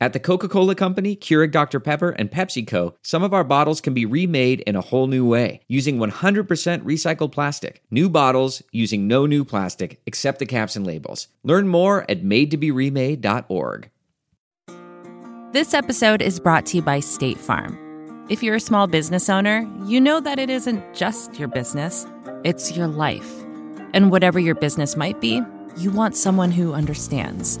At the Coca Cola Company, Keurig Dr. Pepper, and PepsiCo, some of our bottles can be remade in a whole new way using 100% recycled plastic. New bottles using no new plastic except the caps and labels. Learn more at madetoberemade.org. This episode is brought to you by State Farm. If you're a small business owner, you know that it isn't just your business, it's your life. And whatever your business might be, you want someone who understands.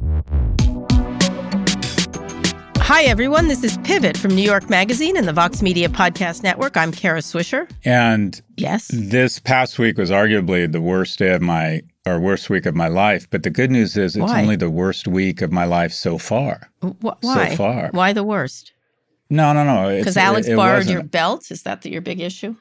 Hi, everyone. This is Pivot from New York Magazine and the Vox Media Podcast Network. I'm Kara Swisher. And Yes. this past week was arguably the worst day of my or worst week of my life. But the good news is it's Why? only the worst week of my life so far. Wh- why? far. Why the worst? No, no, no. Because Alex it, it borrowed wasn't. your belt? Is that the, your big issue?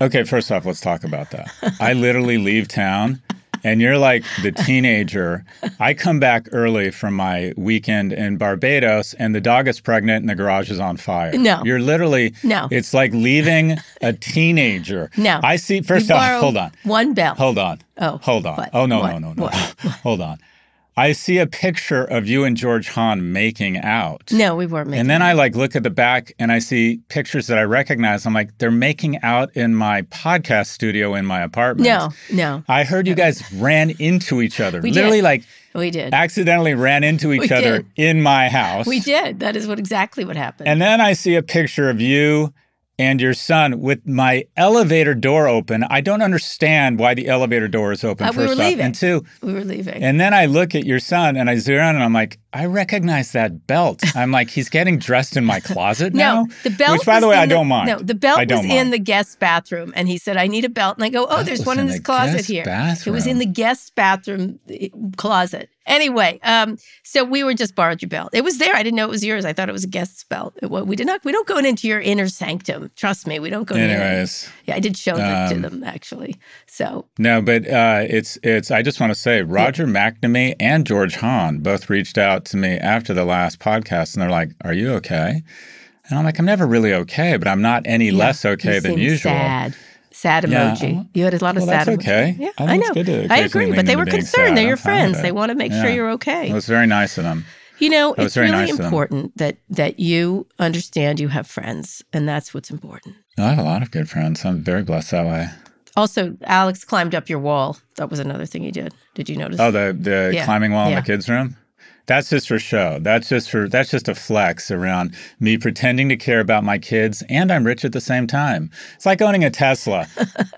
Okay, first off, let's talk about that. I literally leave town and you're like the teenager. I come back early from my weekend in Barbados and the dog is pregnant and the garage is on fire. No. You're literally No. It's like leaving a teenager. No. I see first You off, hold on. One bell. Hold on. Oh, Hold on. what? Oh no, What? no, no, no. What? Hold on. I see a picture of you and George Hahn making out. No, we weren't making And then I like look at the back and I see pictures that I recognize. I'm like, they're making out in my podcast studio in my apartment. No, no. I heard you guys ran into each other. We Literally did. like We did. accidentally ran into each We other did. in my house. We did. That is what exactly what happened. And then I see a picture of you and your son with my elevator door open. I don't understand why the elevator door is open Uh, we were off. leaving. And two, we were leaving. and then I look at your son and I zoom in and I'm like, I recognize that belt. I'm like, he's getting dressed in my closet now. no, the belt. Which, by the way, I don't mind. No, the belt I was don't in mind. the guest bathroom, and he said, "I need a belt." And I go, "Oh, That there's one in this closet here." It was in the guest bathroom eh, closet. Anyway, um, so we were just borrowed your belt. It was there. I didn't know it was yours. I thought it was a guest's belt. It, we did not. We don't go into your inner sanctum. Trust me, we don't go. Anyways, yeah, I did show that to um, them actually. So no, but uh, it's it's. I just want to say, Roger McNamee and George Hahn both reached out to me after the last podcast, and they're like, "Are you okay?" And I'm like, "I'm never really okay, but I'm not any yeah, less okay than usual." Sad. Sad emoji. well- you had a lot of well, sad that's emoji. okay. Yeah, I I, know. it's good to I agree, but they were concerned. They're your I'm fine with friends. They want to make sure you're okay. It was very nice of them. You know, That it's really nice important that that you understand you have friends, and that's what's important. I have a lot of good friends. I'm very blessed that way. Also, Alex climbed up your wall. That was another thing he did. Did you notice? Oh, the the Yeah, climbing wall yeah. in the kids' room. That's just for show. That's just for that's just a flex around me pretending to care about my kids and I'm rich at the same time. It's like owning a Tesla.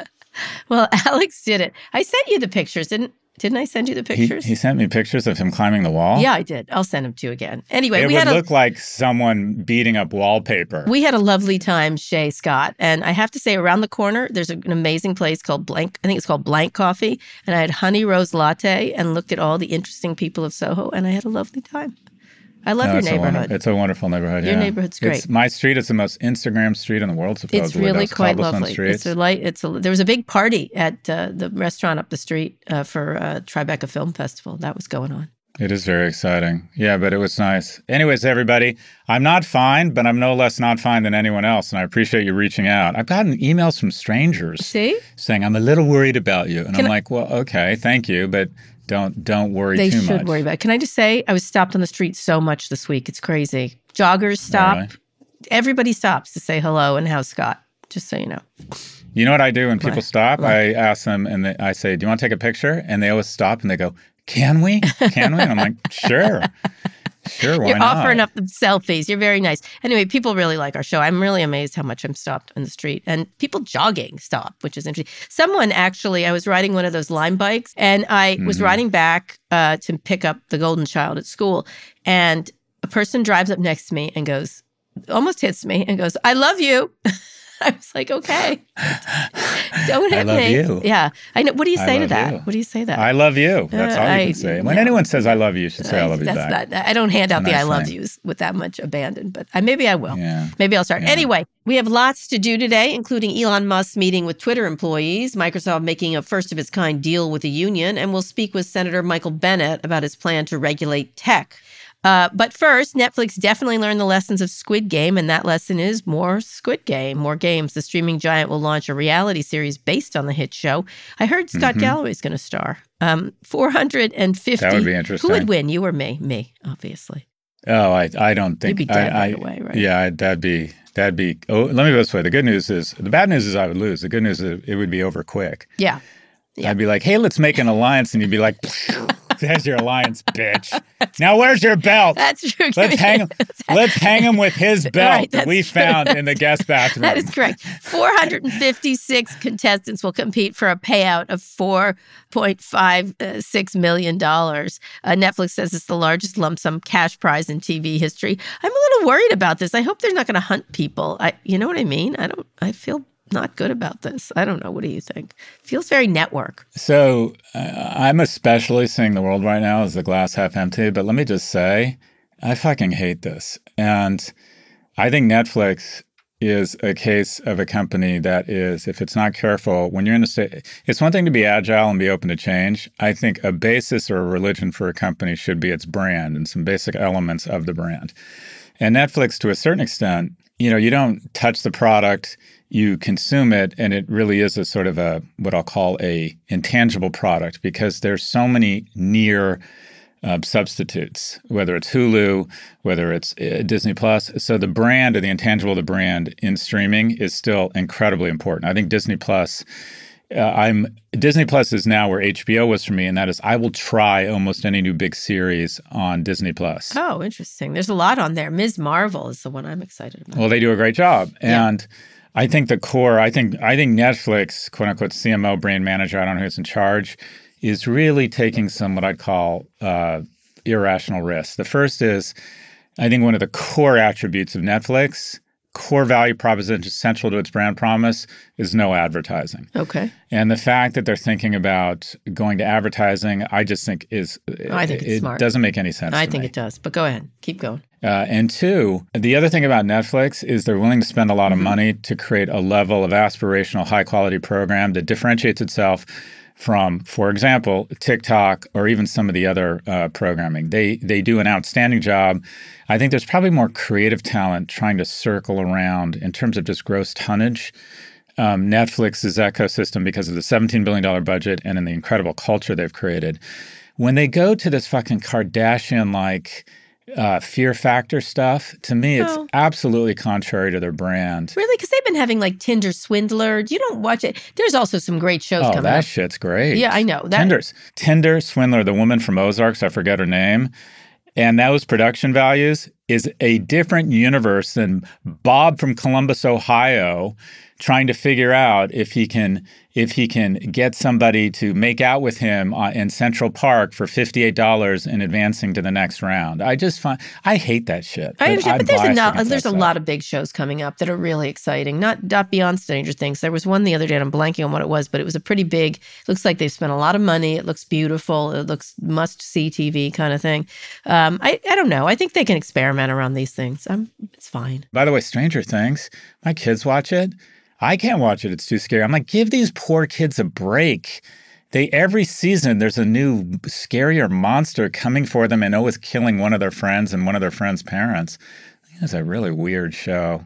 well, Alex did it. I sent you the pictures, didn't didn't I send you the he, pictures? he sent me pictures of him climbing the wall. yeah, I did. I'll send them to you again. Anyway, It we would had a look like someone beating up wallpaper. We had a lovely time, Shay Scott. And I have to say, around the corner, there's an amazing place called Blank. I think it's called Blank Coffee. And I had honey rose latte and looked at all the interesting people of Soho. And I had a lovely time. I love No, your it's a neighborhood. it's a wonderful neighborhood. Your yeah. neighborhood's It's, great. my street is the most Instagram street in the world. Supposedly, It's really quite lovely. Streets. It's a light. It's a. There was a big party at uh, the restaurant up the street uh, for uh, Tribeca Film Festival. That was going on. It is very exciting. Yeah, but it was nice. Anyways, everybody, I'm not fine, but I'm no less not fine than anyone else. And I appreciate you reaching out. I've gotten emails from strangers See, saying, I'm a little worried about you. And Can I'm I- like, well, okay, thank you, but don't don't worry they too should much. worry about. it. Can I just say, I was stopped on the street so much this week. It's crazy. Joggers stop. really? Everybody stops to say hello and how's Scott. Just so you know. You know what I do when people What? stop? What? I ask them and they, I say, Do you want to take a picture? And they always stop and they go, Can we? Can we? And I'm like, Sure. Sure. Why You're not? offering up the selfies. You're very nice. Anyway, people really like our show. I'm really amazed how much I'm stopped in the street and people jogging stop, which is interesting. Someone actually, I was riding one of those Lime bikes and I was Mhm. riding back uh, to pick up the golden child at school. And a person drives up next to me and goes, almost hits me and goes, I love you. I was like, okay, don't hit I love me. you. Yeah, I know. What do you say to that? you. What do you say to that? I love you. That's Uh, all you I- can say. When no. anyone says I love you, you should say I love you That's back. not. I don't hand out the nice "I love thing. yous" with that much abandon, but I, maybe I will. Yeah. Maybe I'll start. Yeah. Anyway, we have lots to do today, including Elon Musk meeting with Twitter employees, Microsoft making a first of its kind deal with the union, and we'll speak with Senator Michael Bennet about his plan to regulate tech. Uh, but first, Netflix definitely learned the lessons of Squid Game, and that lesson is more Squid Game, more games. The streaming giant will launch a reality series based on the hit show. I heard Scott Mhm. Galloway's going to star. Um, 450. That would be interesting. Who would win, you or me? Me, obviously. Oh, I I don't think You'd be dead I, right I- away, right? Yeah, I- that'd be that'd be. Oh, let me go this way. The good news is the bad news is I would lose. The good news is it would be over quick. Yeah. Yeah. I'd be like, hey, let's make an alliance, and you'd be like, there's your alliance, bitch. Now where's your belt? That's true. Let's hang him. Let's hang him with his belt Right, that we found in the guest bathroom. That is correct. 456 contestants will compete for a payout of $4.56 million. Uh, Netflix says it's the largest lump sum cash prize in TV history. I'm a little worried about this. I hope they're not going to hunt people. I, you know what I mean? I don't, I feel not good about this. I don't know. What do you think? Feels very network. So uh, I'm especially seeing the world right now as the glass half empty. But let me just say, I fucking hate this, and I think Netflix is a case of a company that is, if it's not careful, when you're in a state, it's one thing to be agile and be open to change. I think a basis or a religion for a company should be its brand and some basic elements of the brand. And Netflix, to a certain extent, you know, you don't touch the product, you consume it, and it really is a sort of a what I'll call a intangible product because there's so many near uh, substitutes, whether it's Hulu, whether it's uh, Disney Plus. So the brand or the intangible of the brand in streaming is still incredibly important. I think Disney Plus. Uh, I'm Disney Plus is now where HBO was for me, and that is I will try almost any new big series on Disney Plus. Oh, interesting. There's a lot on there. Ms. Marvel is the one I'm excited about. Well, they do a great job, Yeah. I think the core. I think I think Netflix, quote unquote, CMO brand manager. I don't know who's in charge, is really taking some what I'd call uh, irrational risks. The first is, I think one of the core attributes of Netflix, core value proposition central to its brand promise, is no advertising. Okay. And the fact that they're thinking about going to advertising, I just think is I think it's it smart. doesn't make any sense. I think me. it does. But go ahead. Keep going. Uh, and two, the other thing about Netflix is they're willing to spend a lot of money to create a level of aspirational, high quality program that differentiates itself from, for example, TikTok or even some of the other uh, programming. They they do an outstanding job. I think there's probably more creative talent trying to circle around in terms of just gross tonnage. Um, Netflix's ecosystem because of the $17 billion budget and in the incredible culture they've created. When they go to this fucking Kardashian like uh, fear factor stuff, to me, it's Oh. absolutely contrary to their brand. Really? Because they've been having like Tinder Swindler. You don't watch it. There's also some great shows Oh, coming that up. shit's great. Yeah, I know. That, Tinder's Tinder Swindler, the woman from Ozarks, I forget her name. And those production values is a different universe than Bob from Columbus, Ohio, trying to figure out if he can if he can get somebody to make out with him uh, in Central Park for fifty eight dollars and advancing to the next round. I just find I hate that shit. I understand, I'm but there's a biased not, against there's a stuff. lot of big shows coming up that are really exciting. Not not beyond Stranger Things. There was one the other day, and I'm blanking on what it was, but it was a pretty big. Looks like they've spent a lot of money. It looks beautiful. It looks must see TV kind of thing. Um, I I don't know. I think they can experiment around these things. I'm it's fine. By the way, Stranger Things, my kids watch it. I can't watch it. It's too scary. I'm like, give these poor kids a break. They every season there's a new scarier monster coming for them and always killing one of their friends and one of their friends' parents. It's a really weird show.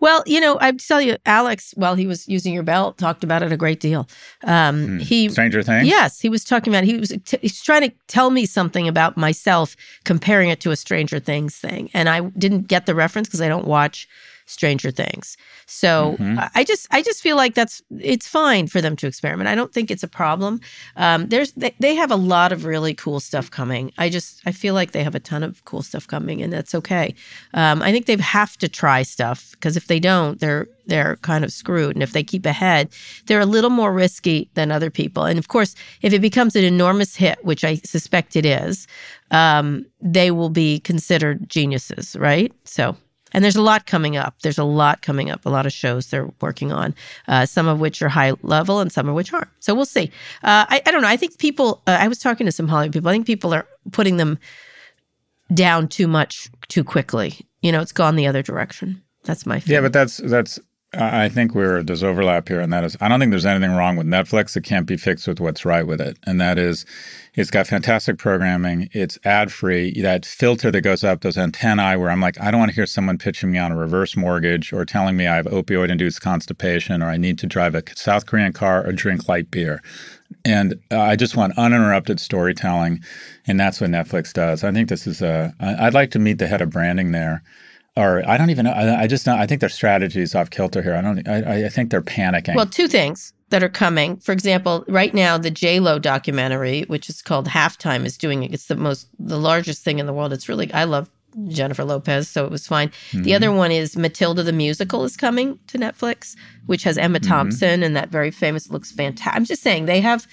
Well, you know, I tell you, Alex, while he was using your belt, talked about it a great deal. Um, Hmm. He Stranger Things? Yes, he was talking about he was t- he's trying to tell me something about myself, comparing it to a Stranger Things thing, and I didn't get the reference because I don't watch Stranger Things. So Mhm. I- I just I just feel like that's it's fine for them to experiment. I don't think it's a problem. Um, there's they, they have a lot of really cool stuff coming. I just I feel like they have a ton of cool stuff coming, and that's okay. Um, I think they have to try stuff because if they don't, they're they're kind of screwed. And if they keep ahead, they're a little more risky than other people. And of course, if it becomes an enormous hit, which I suspect it is, um, they will be considered geniuses, right? So And there's a lot coming up. There's a lot coming up, a lot of shows they're working on, uh, some of which are high level and some of which aren't. So we'll see. Uh, I, I, don't know. I think people, uh, I was talking to some Hollywood people, I think people are putting them down too much too quickly. You know, it's gone the other direction. That's my feeling. Yeah, but that's, that's, I think we're there's overlap here, and that is I don't think there's anything wrong with Netflix. It can't be fixed with what's right with it, and that is it's got fantastic programming. It's ad free. That filter that goes up, those antennae, where I'm like, I don't want to hear someone pitching me on a reverse mortgage or telling me I have opioid induced constipation or I need to drive a South Korean car or drink light beer. And uh, I just want uninterrupted storytelling, and that's what Netflix does. I think this is a. I'd like to meet the head of branding there or I don't even know. I, I just know. I think their strategy is off kilter here. I don't. I, I think they're panicking. Well, two things that are coming. For example, right now the J Lo documentary, which is called Halftime, is doing it. It's the most, the largest thing in the world. It's really. I love Jennifer Lopez, so it was fine. Mm-hmm. The other one is Matilda the musical is coming to Netflix, which has Emma mm-hmm. Thompson mm-hmm. and that very famous looks fantastic. I'm just saying they have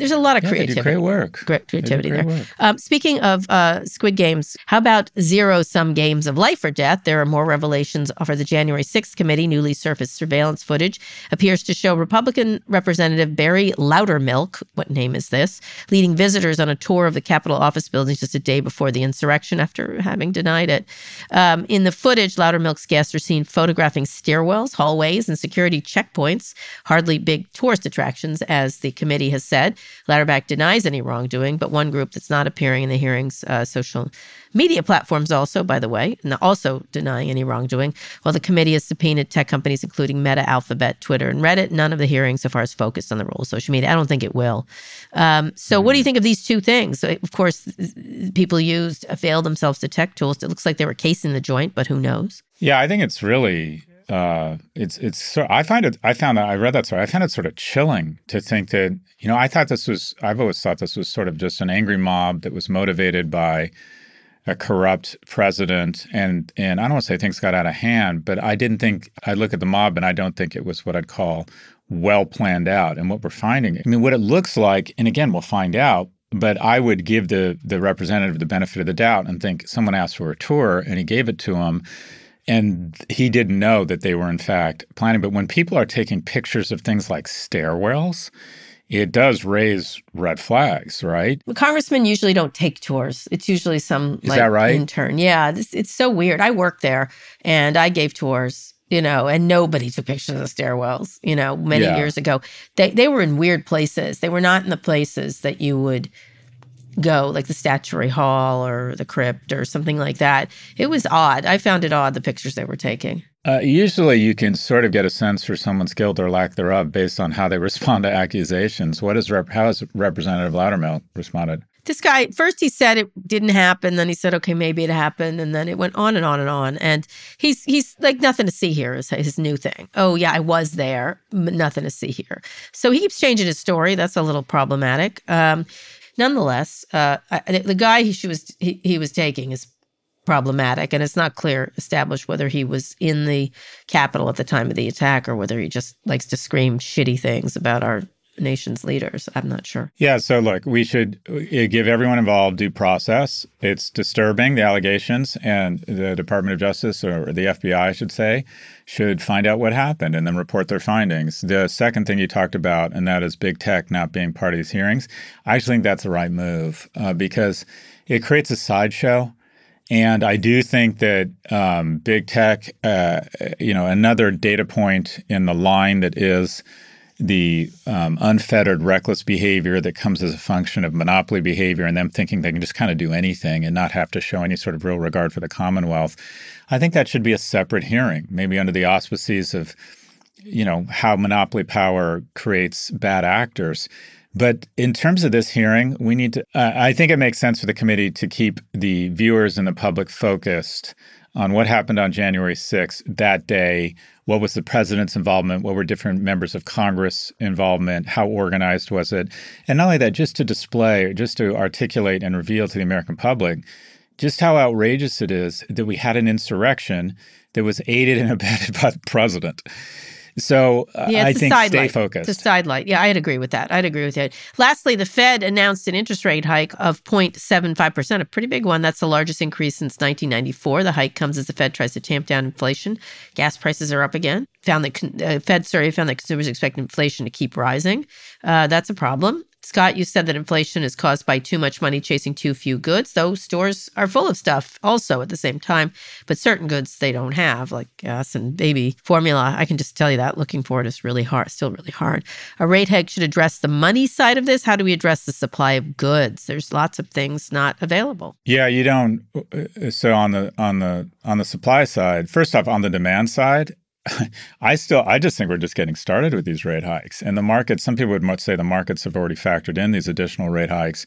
there's a lot of yeah, creativity. great work. Great creativity great there. Um, speaking of uh, Squid Games, how about zero sum games of life or death? There are more revelations for the January 6th committee. Newly surfaced surveillance footage appears to show Republican Representative Barry Loudermilk, what name is this, leading visitors on a tour of the Capitol office buildings just a day before the insurrection after having denied it. Um, in the footage, Loudermilk's guests are seen photographing stairwells, hallways, and security checkpoints, hardly big tourist attractions, as the committee has said. Louderback denies any wrongdoing, but one group that's not appearing in the hearings, uh, social media platforms also, by the way, also denying any wrongdoing. While the committee has subpoenaed tech companies, including Meta, Alphabet, Twitter, and Reddit, none of the hearings so far is focused on the role of social media. I don't think it will. Um, so, mm-hmm. what do you think of these two things? Of course, people used availed themselves to tech tools. It looks like they were casing the joint, but who knows? Yeah, I think it's really uh, it's it's so I find it I found that I read that story I found it sort of chilling to think that you know I thought this was I've always thought this was sort of just an angry mob that was motivated by a corrupt president and and I don't want to say things got out of hand but I didn't think I look at the mob and I don't think it was what I'd call well planned out. And what we're finding I mean what it looks like and again we'll find out but I would give the the representative the benefit of the doubt and think someone asked for a tour and he gave it to him and he didn't know that they were in fact planning. But when people are taking pictures of things like stairwells, it does raise red flags, right? Congressmen usually don't take tours. It's usually some Is like right? intern. Yeah, this, it's so weird. I worked there and I gave tours, you know, and nobody took pictures of the stairwells, you know, many yeah. years ago. They they were in weird places. They were not in the places that you would go, like the statuary hall or the crypt or something like that. It was odd. I found it odd, the pictures they were taking. Uh, usually, you can sort of get a sense for someone's guilt or lack thereof based on how they respond to accusations. What is rep- how has Representative Loudermilk responded? This guy first he said it didn't happen, then he said okay maybe it happened, and then it went on and on and on. And he's he's like nothing to see here is his new thing. Oh yeah, I was there, nothing to see here. So he keeps changing his story. That's a little problematic. Um, nonetheless, uh, I, the guy he, she was he, he was taking is problematic, and it's not clear established whether he was in the Capitol at the time of the attack or whether he just likes to scream shitty things about our nation's leaders. I'm not sure. Yeah. So, look, we should uh, give everyone involved due process. It's disturbing, the allegations, and the Department of Justice, or the FBI, I should say, should find out what happened and then report their findings. The second thing you talked about, and that is big tech not being part of these hearings, I actually think that's the right move uh, because it creates a sideshow. And I do think that um, big tech, uh, you know, another data point in the line that is the um, unfettered, reckless behavior that comes as a function of monopoly behavior and them thinking they can just kind of do anything and not have to show any sort of real regard for the Commonwealth. I think that should be a separate hearing, maybe under the auspices of, you know, how monopoly power creates bad actors. But in terms of this hearing, we need to, uh, I think it makes sense for the committee to keep the viewers and the public focused on what happened on January 6th that day. What was the president's involvement? What were different members of Congress' involvement? How organized was it? And not only that, just to display, just to articulate and reveal to the American public just how outrageous it is that we had an insurrection that was aided and abetted by the president. So uh, Yeah, I think stay sidelight. focused. It's a sidelight. Yeah, I'd agree with that. I'd agree with that. Lastly, the Fed announced an interest rate hike of 0.75%, a pretty big one. That's the largest increase since 1994. The hike comes as the Fed tries to tamp down inflation. Gas prices are up again. Found that uh, Fed survey found that consumers expect inflation to keep rising. Uh, that's a problem. Scott, you said that inflation is caused by too much money chasing too few goods, though stores are full of stuff also at the same time. But certain goods they don't have, like gas and baby formula. I can just tell you that looking for it is really hard, still really hard. A rate hike should address the money side of this. How do we address the supply of goods? There's lots of things not available. Yeah, you don't. uh, So on the on the on the supply side, first off, on the demand side, I still I just think we're just getting started with these rate hikes, and the market. Some people would much say the markets have already factored in these additional rate hikes,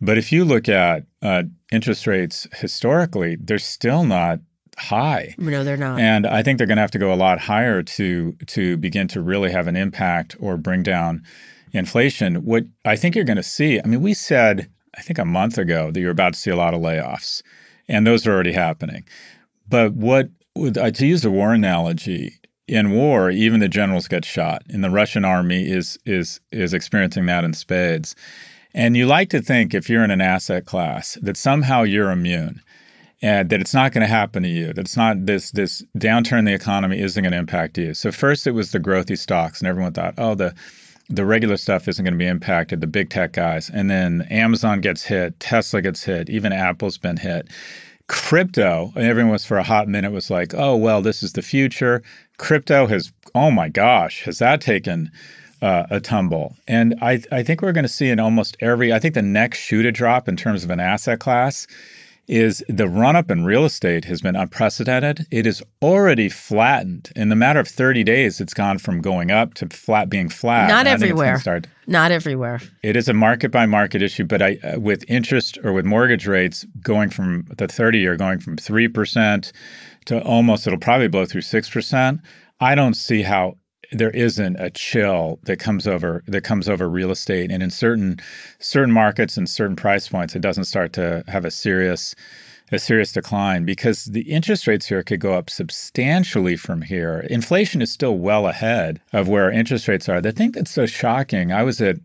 but if you look at uh, interest rates historically, they're still not high. No, they're not. And I think they're going to have to go a lot higher to to begin to really have an impact or bring down inflation. What I think you're going to see, I mean, we said I think a month ago that you're about to see a lot of layoffs, and those are already happening. But what would uh, to use the war analogy? In war, even the generals get shot, and the Russian army is is is experiencing that in spades. And you like to think, if you're in an asset class, that somehow you're immune and that it's not going to happen to you. That it's not this this downturn in the economy isn't going to impact you. So first it was the growthy stocks, and everyone thought, oh, the the regular stuff isn't going to be impacted, the big tech guys. And then Amazon gets hit, Tesla gets hit, even Apple's been hit. Crypto, everyone was for a hot minute was like, oh, well, this is the future. Crypto has, oh my gosh, has that taken uh, a tumble? And I, I think we're going to see in almost every, I think the next shoe to drop in terms of an asset class is the run up in real estate has been unprecedented. It is already flattened. In the matter of 30 days, it's gone from going up to flat being flat. Not And I think it's gonna everywhere. Not everywhere. it is a market by market issue, but I, uh, with interest or with mortgage rates going from the 30 year going from 3% to almost, it'll probably blow through 6%. I don't see how there isn't a chill that comes over that comes over real estate and in certain certain markets and certain price points it doesn't start to have a serious a serious decline because the interest rates here could go up substantially from here. Inflation is still well ahead of where interest rates are. The thing that's so shocking, I was at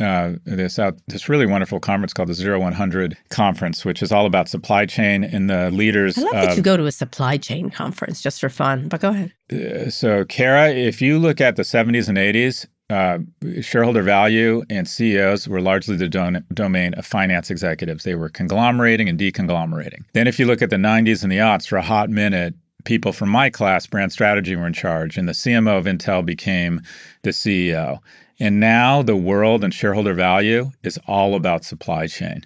uh, this out this really wonderful conference called the Zero One Hundred Conference, which is all about supply chain and the leaders. I love that you go to a supply chain conference just for fun. But go ahead. uh, so, Kara, if you look at the 70s and 80s, uh, shareholder value and CEOs were largely the don- domain of finance executives. They were conglomerating and deconglomerating. Then, if you look at the 90s and the aughts, for a hot minute, people from my class, brand strategy, were in charge, and the CMO of Intel became the CEO. And now the world and shareholder value is all about supply chain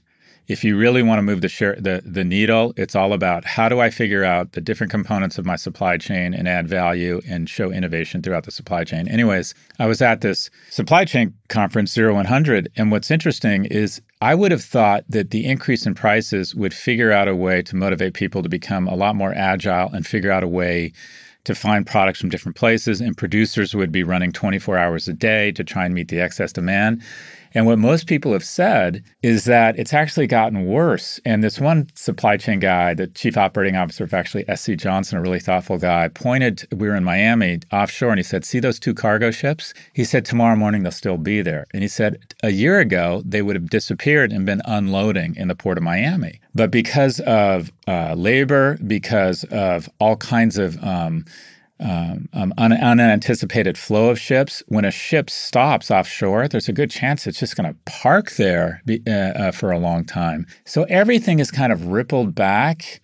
if you really want to move the share the, the needle, it's all about how do I figure out the different components of my supply chain and add value and show innovation throughout the supply chain. Anyways, I was at this supply chain conference 0100 and what's interesting is I would have thought that the increase in prices would figure out a way to motivate people to become a lot more agile and figure out a way to find products from different places and producers would be running 24 hours a day to try and meet the excess demand. And what most people have said is that it's actually gotten worse. And this one supply chain guy, the chief operating officer of actually SC Johnson, a really thoughtful guy, pointed, we were in Miami offshore, and he said, See those two cargo ships? He said, Tomorrow morning they'll still be there. And he said, A year ago, they would have disappeared and been unloading in the port of Miami. But because of uh, labor, because of all kinds of um, um, um, un- unanticipated flow of ships. When a ship stops offshore, there's a good chance it's just going to park there be, uh, uh, for a long time. So everything is kind of rippled back.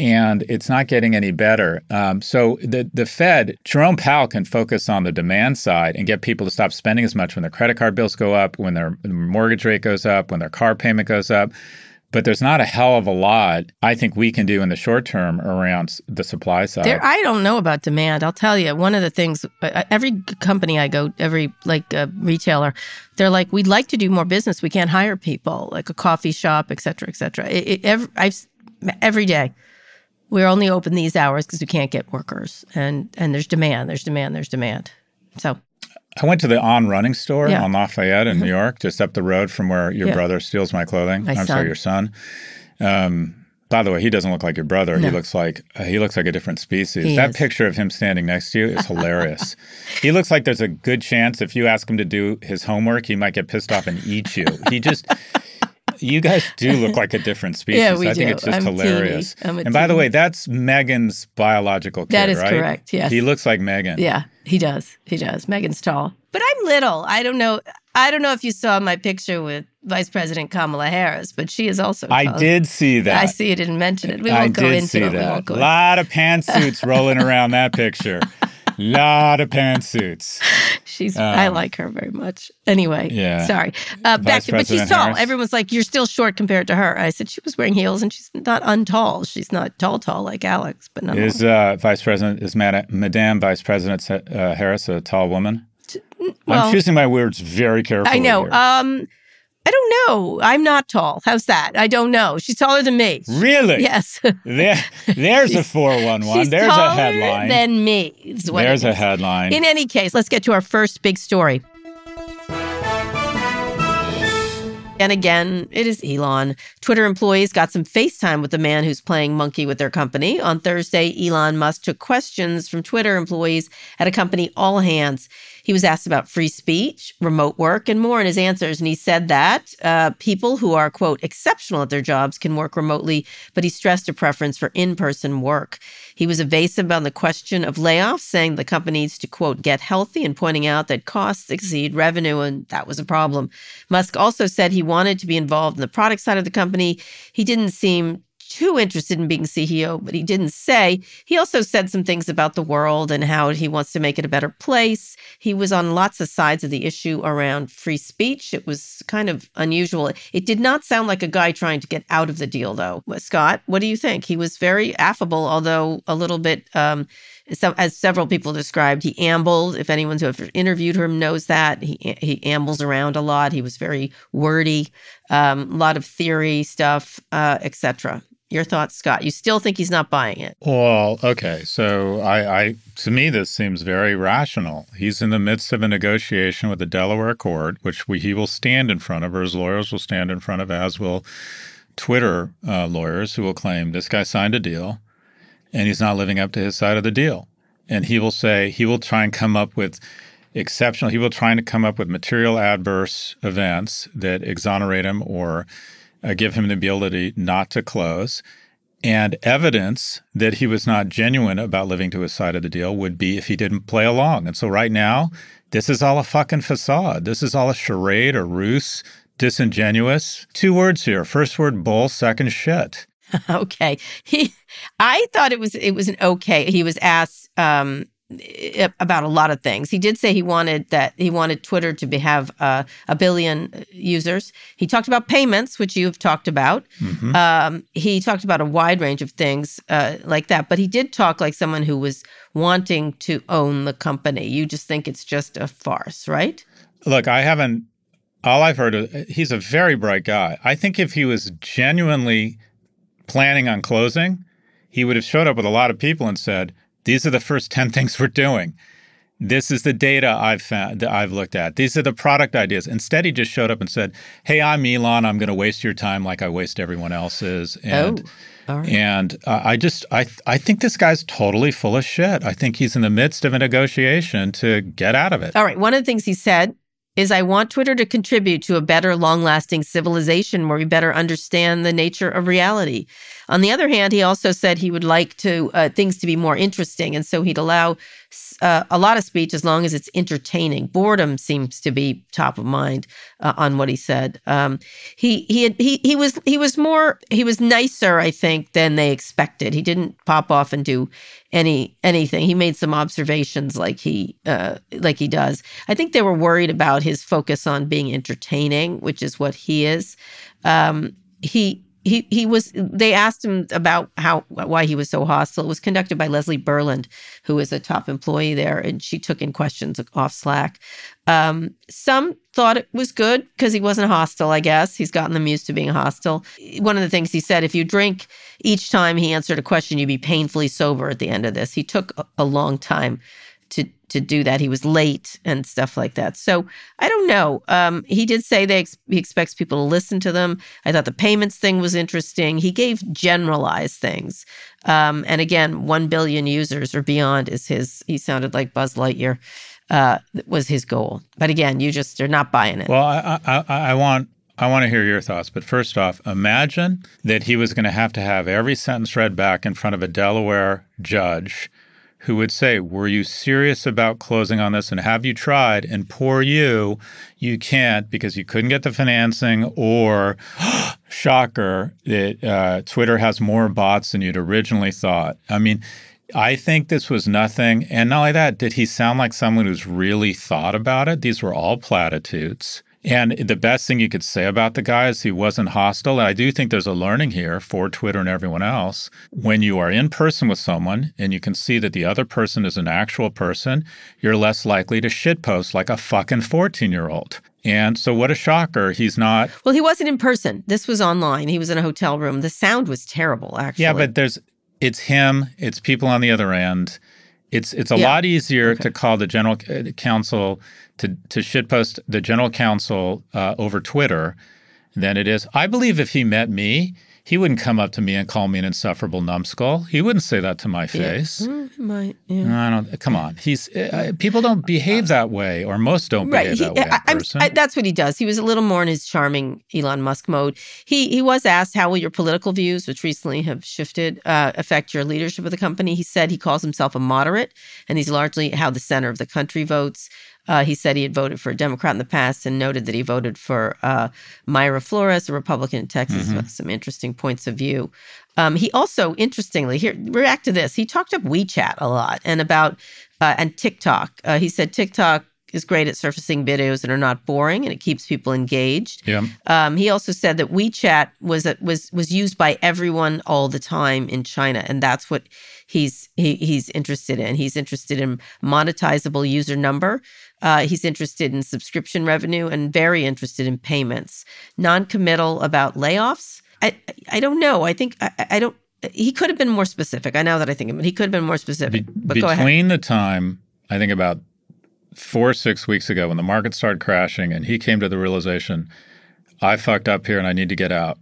And it's not getting any better. Um, so the the Fed, Jerome Powell can focus on the demand side and get people to stop spending as much when their credit card bills go up, when their mortgage rate goes up, when their car payment goes up. But there's not a hell of a lot I think we can do in the short term around the supply side. There, I don't know about demand. I'll tell you, one of the things, uh, every company I go, every like uh, retailer, they're like, we'd like to do more business. We can't hire people, like a coffee shop, et cetera, et cetera. It, it, every, I've, every day, we're only open these hours because we can't get workers, and and there's demand, there's demand, there's demand. So I went to the On Running store Yeah. on Lafayette in New York, just up the road from where your Yeah. brother steals my clothing. My I'm son. sorry, your son. Um, By the way, he doesn't look like your brother. He looks like uh, he looks like a different species. He that is. picture of him standing next to you is hilarious. he looks like there's a good chance if you ask him to do his homework, he might get pissed off and eat you. He just you guys do look like a different species. Yeah, we I think do. it's just I'm hilarious. teeny. I'm a and by the way, that's Megan's biological kid, That is right? correct, yes. He looks like Megan. Yeah, he does. He does. Megan's tall, but I'm little. I don't know. I don't know if you saw my picture with Vice President Kamala Harris, but she is also. I did see that. I see you didn't mention it. We I won't go did into see it. We that. won't go A lot of pantsuits rolling around that picture. Lot of pantsuits. She's. I Um, like her very much. Anyway. Yeah. Sorry. Uh, back to, but she's tall. Harris. Everyone's like, "You're still short compared to her." I said she was wearing heels, and she's not untall. She's not tall, tall like Alex, but nonetheless. Is uh, Vice President is Mad- Madame Vice President uh, Harris a tall woman? well- I'm choosing my words very carefully. I know. Um, I don't know. I'm not tall. How's that? I don't know. She's taller than me. really? Yes. There, there's a 411. She's There's a taller headline. than me. is what it there's a headline. In any case, let's get to our first big story. And again, it is Elon. Twitter employees got some FaceTime with the man who's playing monkey with their company. On Thursday, Elon Musk took questions from Twitter employees at a company all hands. He was asked about free speech, remote work, and more in his answers. And he said that uh, people who are, quote, exceptional at their jobs can work remotely, but he stressed a preference for in person work. He was evasive on the question of layoffs, saying the company needs to, quote, get healthy and pointing out that costs exceed revenue, and that was a problem. Musk also said he wanted to be involved in the product side of the company. He didn't seem too interested in being CEO, but he didn't say. He also said some things about the world and how he wants to make it a better place. He was on lots of sides of the issue around free speech. It was kind of unusual. It did not sound like a guy trying to get out of the deal, though. Scott, what do you think? He was very affable, although a little bit. Um, so, as several people described, he ambled. If anyone's who interviewed him knows that he he ambles around a lot. He was very wordy, um, a lot of theory stuff, uh, etc. Your thoughts, Scott? You still think he's not buying it? Well, okay. So I, I to me this seems very rational. He's in the midst of a negotiation with the Delaware court, which we, he will stand in front of, or his lawyers will stand in front of, as will Twitter uh, lawyers who will claim this guy signed a deal and he's not living up to his side of the deal. And he will say he will try and come up with exceptional. He will try to come up with material adverse events that exonerate him or uh, give him the ability not to close. And evidence that he was not genuine about living to his side of the deal would be if he didn't play along. And so right now, this is all a fucking facade. This is all a charade, a ruse, disingenuous. Two words here. First word bull, second shit. okay. He, I thought it was it was an okay. He was asked um, about a lot of things. He did say he wanted that he wanted Twitter to be, have uh, a billion users. He talked about payments, which you've talked about. Mhm. Um, he talked about a wide range of things uh, like that. But he did talk like someone who was wanting to own the company. You just think it's just a farce, right? Look, I haven't. All I've heard is he's a very bright guy. I think if he was genuinely planning on closing, he would have showed up with a lot of people and said, "These are the first ten things we're doing. This is the data I've found that I've looked at. These are the product ideas." Instead, he just showed up and said, "Hey, I'm Elon. I'm going to waste your time like I waste everyone else's." And oh, all right. and uh, I just I I think this guy's totally full of shit. I think he's in the midst of a negotiation to get out of it. All right. One of the things he said is I want Twitter to contribute to a better, long lasting civilization where we better understand the nature of reality. On the other hand, he also said he would like to uh, things to be more interesting. And so he'd allow uh, a lot of speech as long as it's entertaining. Boredom seems to be top of mind uh, on what he said. Um, he he had, he he was he was more he was nicer, I think, than they expected. He didn't pop off and do any anything. He made some observations like he uh, like he does. I think they were worried about his focus on being entertaining, which is what he is. Um, he he he was they asked him about how why he was so hostile. It was conducted by leslie berland who is a top employee there and she took in questions off slack. Um, some thought it was good because he wasn't hostile i guess. He's gotten them used to being hostile. One of the things he said if you drink each time he answered a question you'd be painfully sober at the end of this. He took a, a long time to do that. He was late and stuff like that. So I don't know. Um, he did say they ex- he expects people to listen to them. I thought the payments thing was interesting. He gave generalized things. Um, and again, one billion users or beyond is his. He sounded like Buzz Lightyear. Uh, was his goal. But again, you just are not buying it. Well, I, I, I want I want to hear your thoughts. But first off, imagine that he was going to have to have every sentence read back in front of a Delaware judge who would say, Were you serious about closing on this? And have you tried? And poor you, you can't because you couldn't get the financing, or shocker, that uh, Twitter has more bots than you'd originally thought. I mean, I think this was nothing. And not only that, did he sound like someone who's really thought about it? These were all platitudes. And the best thing you could say about the guy is he wasn't hostile. And I do think there's a learning here for Twitter and everyone else. When you are in person with someone and you can see that the other person is an actual person, you're less likely to shitpost like a fucking 14 year old. And so, what a shocker. He's not. Well, he wasn't in person. This was online. He was in a hotel room. The sound was terrible, actually. Yeah, but there's, it's him, it's people on the other end. It's it's a yeah. lot easier okay. to call the general uh, counsel to to shitpost the general counsel uh, over Twitter than it is. I believe if he met me, he wouldn't come up to me and call me an insufferable numbskull. He wouldn't say that to my face. Yeah. Mm, might, yeah. I don't. Come on. He's uh, people don't behave that way, or most don't right. behave he, that way. I, I, that's what he does. He was a little more in his charming Elon Musk mode. He he was asked how will your political views, which recently have shifted, uh, affect your leadership of the company. He said he calls himself a moderate, and he's largely how the center of the country votes. Uh, he said he had voted for a Democrat in the past and noted that he voted for uh, Mayra Flores, a Republican in Texas, mm-hmm. with some interesting points of view. Um, he also, interestingly, here react to this. He talked up WeChat a lot and about uh, and TikTok. Uh, he said TikTok is great at surfacing videos that are not boring and it keeps people engaged. Yeah. Um, he also said that WeChat was was was used by everyone all the time in China, and that's what he's he, he's interested in. He's interested in monetizable user number. Uh, he's interested in subscription revenue and very interested in payments. Non-committal about layoffs. I I don't know. I think I, I don't. He could have been more specific. I know that I think he could have been more specific. Be- but between the time I think about four six weeks ago when the market started crashing and he came to the realization, I fucked up here and I need to get out.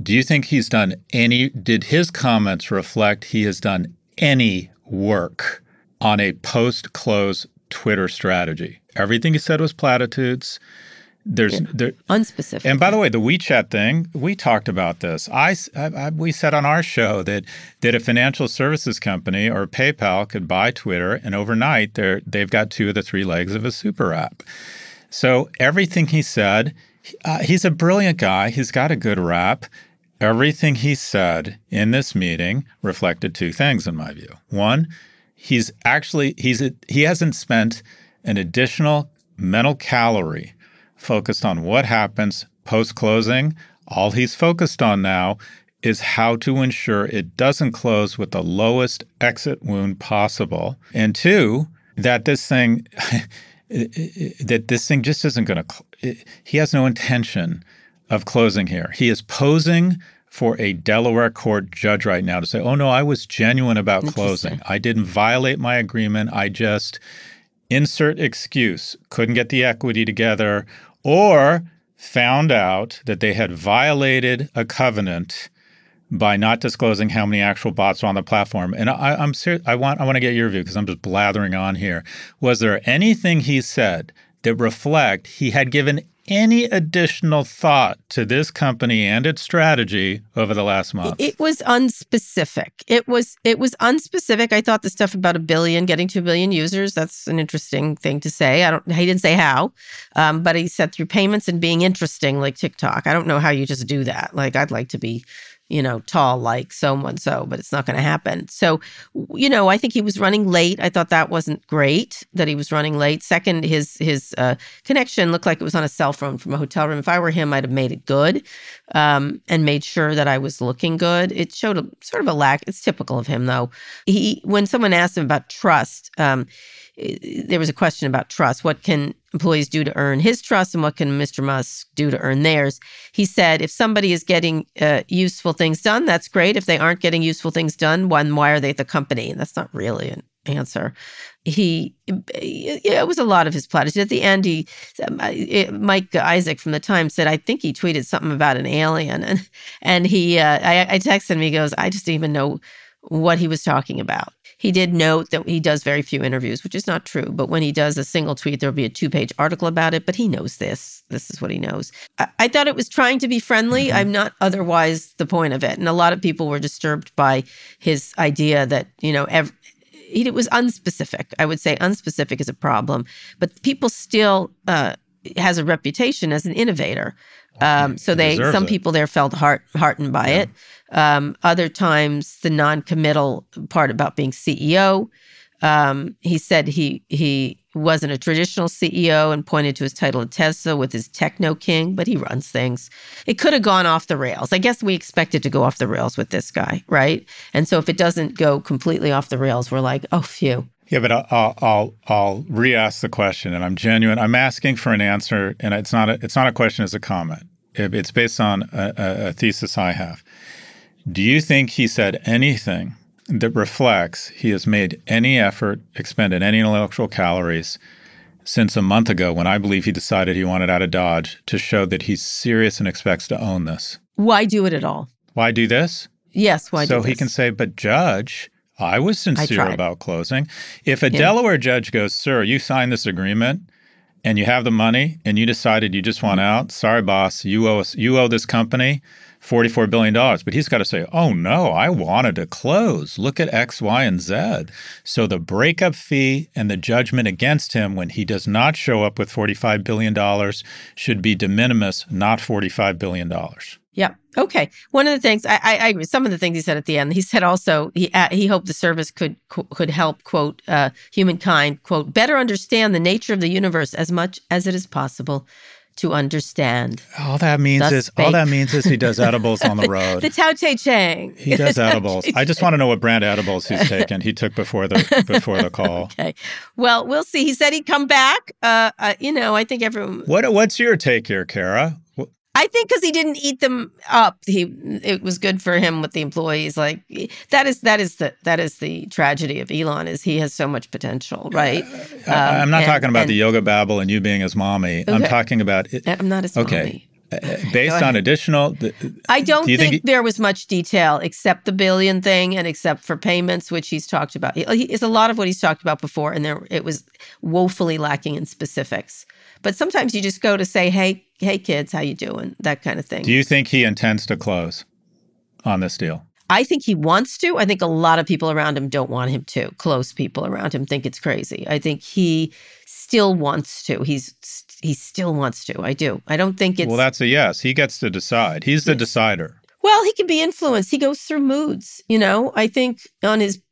Do you think he's done any? Did his comments reflect he has done any work on a post-close Twitter strategy. Everything he said was platitudes. There's yeah. there, unspecific. And by the way, the WeChat thing, we talked about this. I, I, I, we said on our show that that a financial services company or PayPal could buy Twitter, and overnight they're they've got two of the three legs of a super app. So everything he said, uh, he's a brilliant guy. He's got a good rap. Everything he said in this meeting reflected two things, in my view. One, he's actually he's he hasn't spent an additional mental calorie focused on what happens post closing. All he's focused on now is how to ensure it doesn't close with the lowest exit wound possible. And two, that this thing that this thing just isn't going to he has no intention of closing here. He is posing for a Delaware court judge right now to say, oh, no, I was genuine about closing. I didn't violate my agreement. I just insert excuse, couldn't get the equity together, or found out that they had violated a covenant by not disclosing how many actual bots are on the platform. And I, am serious. I want I want to get your view because I'm just blathering on here. Was there anything he said that reflect he had given any additional thought to this company and its strategy over the last month? It was unspecific. It was it was unspecific. I thought the stuff about a billion, getting to a billion users, that's an interesting thing to say. I don't he didn't say how, um, but he said through payments and being interesting like TikTok. I don't know how you just do that. Like I'd like to be you know, tall like so and so, but it's not going to happen. So, you know, I think he was running late. I thought that wasn't great that he was running late. Second, his his uh, connection looked like it was on a cell phone from a hotel room. If I were him, I'd have made it good um, and made sure that I was looking good. It showed a sort of a lack. It's typical of him, though. He when someone asked him about trust. Um, there was a question about trust. What can employees do to earn his trust, and what can Mr. Musk do to earn theirs? He said, if somebody is getting uh, useful things done, that's great. If they aren't getting useful things done, one, why are they at the company? And that's not really an answer. He, it was a lot of his platitudes. At the end, he, um, Mike Isaac from the Times said, I think he tweeted something about an alien, and and he, uh, I, I texted him. He goes, I just didn't even know what he was talking about. He did note that he does very few interviews, which is not true. But when he does a single tweet, there'll be a two page article about it. But he knows this. This is what he knows. I, I thought it was trying to be friendly. Mm-hmm. I'm not otherwise the point of it. And a lot of people were disturbed by his idea that, you know, every, it was unspecific. I would say unspecific is a problem, but people still uh, has a reputation as an innovator. Um, so they, some it. people there felt heart, heartened by yeah. it. Um, other times, the non-committal part about being CEO. Um, he said he he wasn't a traditional CEO and pointed to his title at Tesla with his techno king, but he runs things. It could have gone off the rails. I guess we expected it to go off the rails with this guy, right? And so if it doesn't go completely off the rails, we're like, oh, phew. Yeah, but I'll I'll I'll re-ask the question, and I'm genuine. I'm asking for an answer, and it's not a it's not a question; it's a comment. It's based on a, a thesis I have. Do you think he said anything that reflects he has made any effort, expended any intellectual calories since a month ago when I believe he decided he wanted out of Dodge to show that he's serious and expects to own this? Why do it at all? Why do this? Yes, why do so he can say, but judge, I was sincere I about closing. If a yeah. Delaware judge goes, sir, you signed this agreement and you have the money and you decided you just want out, sorry, boss, you owe us, you owe this company $44 billion. But he's got to say, oh no, I wanted to close. Look at X, Y, and Z. So the breakup fee and the judgment against him when he does not show up with $45 billion should be de minimis, not $45 billion. Yeah. Okay. One of the things I, I, agree. Some of the things he said at the end. He said also he uh, he hoped the service could could help quote uh, humankind quote better understand the nature of the universe as much as it is possible to understand. All that means Thus is spake. all that means is he does edibles on the road. the Tao Te Ching. He does edibles. I just want to know what brand edibles he's taken. He took before the before the call. Okay. Well, we'll see. He said he'd come back. Uh, uh, you know, I think everyone. What What's your take here, Kara? I think because he didn't eat them up, he it was good for him with the employees. Like that is that is the that is the tragedy of Elon is he has so much potential, right? Um, I'm not and, talking about and, the yoga babble and you being his mommy. Okay. I'm talking about. It, I'm not his okay. mommy. Uh, uh, based on additional, I don't do think, think he, there was much detail except the billion thing and except for payments, which he's talked about. It's a lot of what he's talked about before, and there it was woefully lacking in specifics. But sometimes you just go to say, "Hey, hey, kids, how you doing?" That kind of thing. Do you think he intends to close on this deal? I think he wants to. I think a lot of people around him don't want him to. Close people around him think it's crazy. I think he still wants to. He's he still wants to. I do. I don't think it's Well, that's a yes. He gets to decide. He's the yes. decider. Well, he can be influenced. He goes through moods, you know. I think on his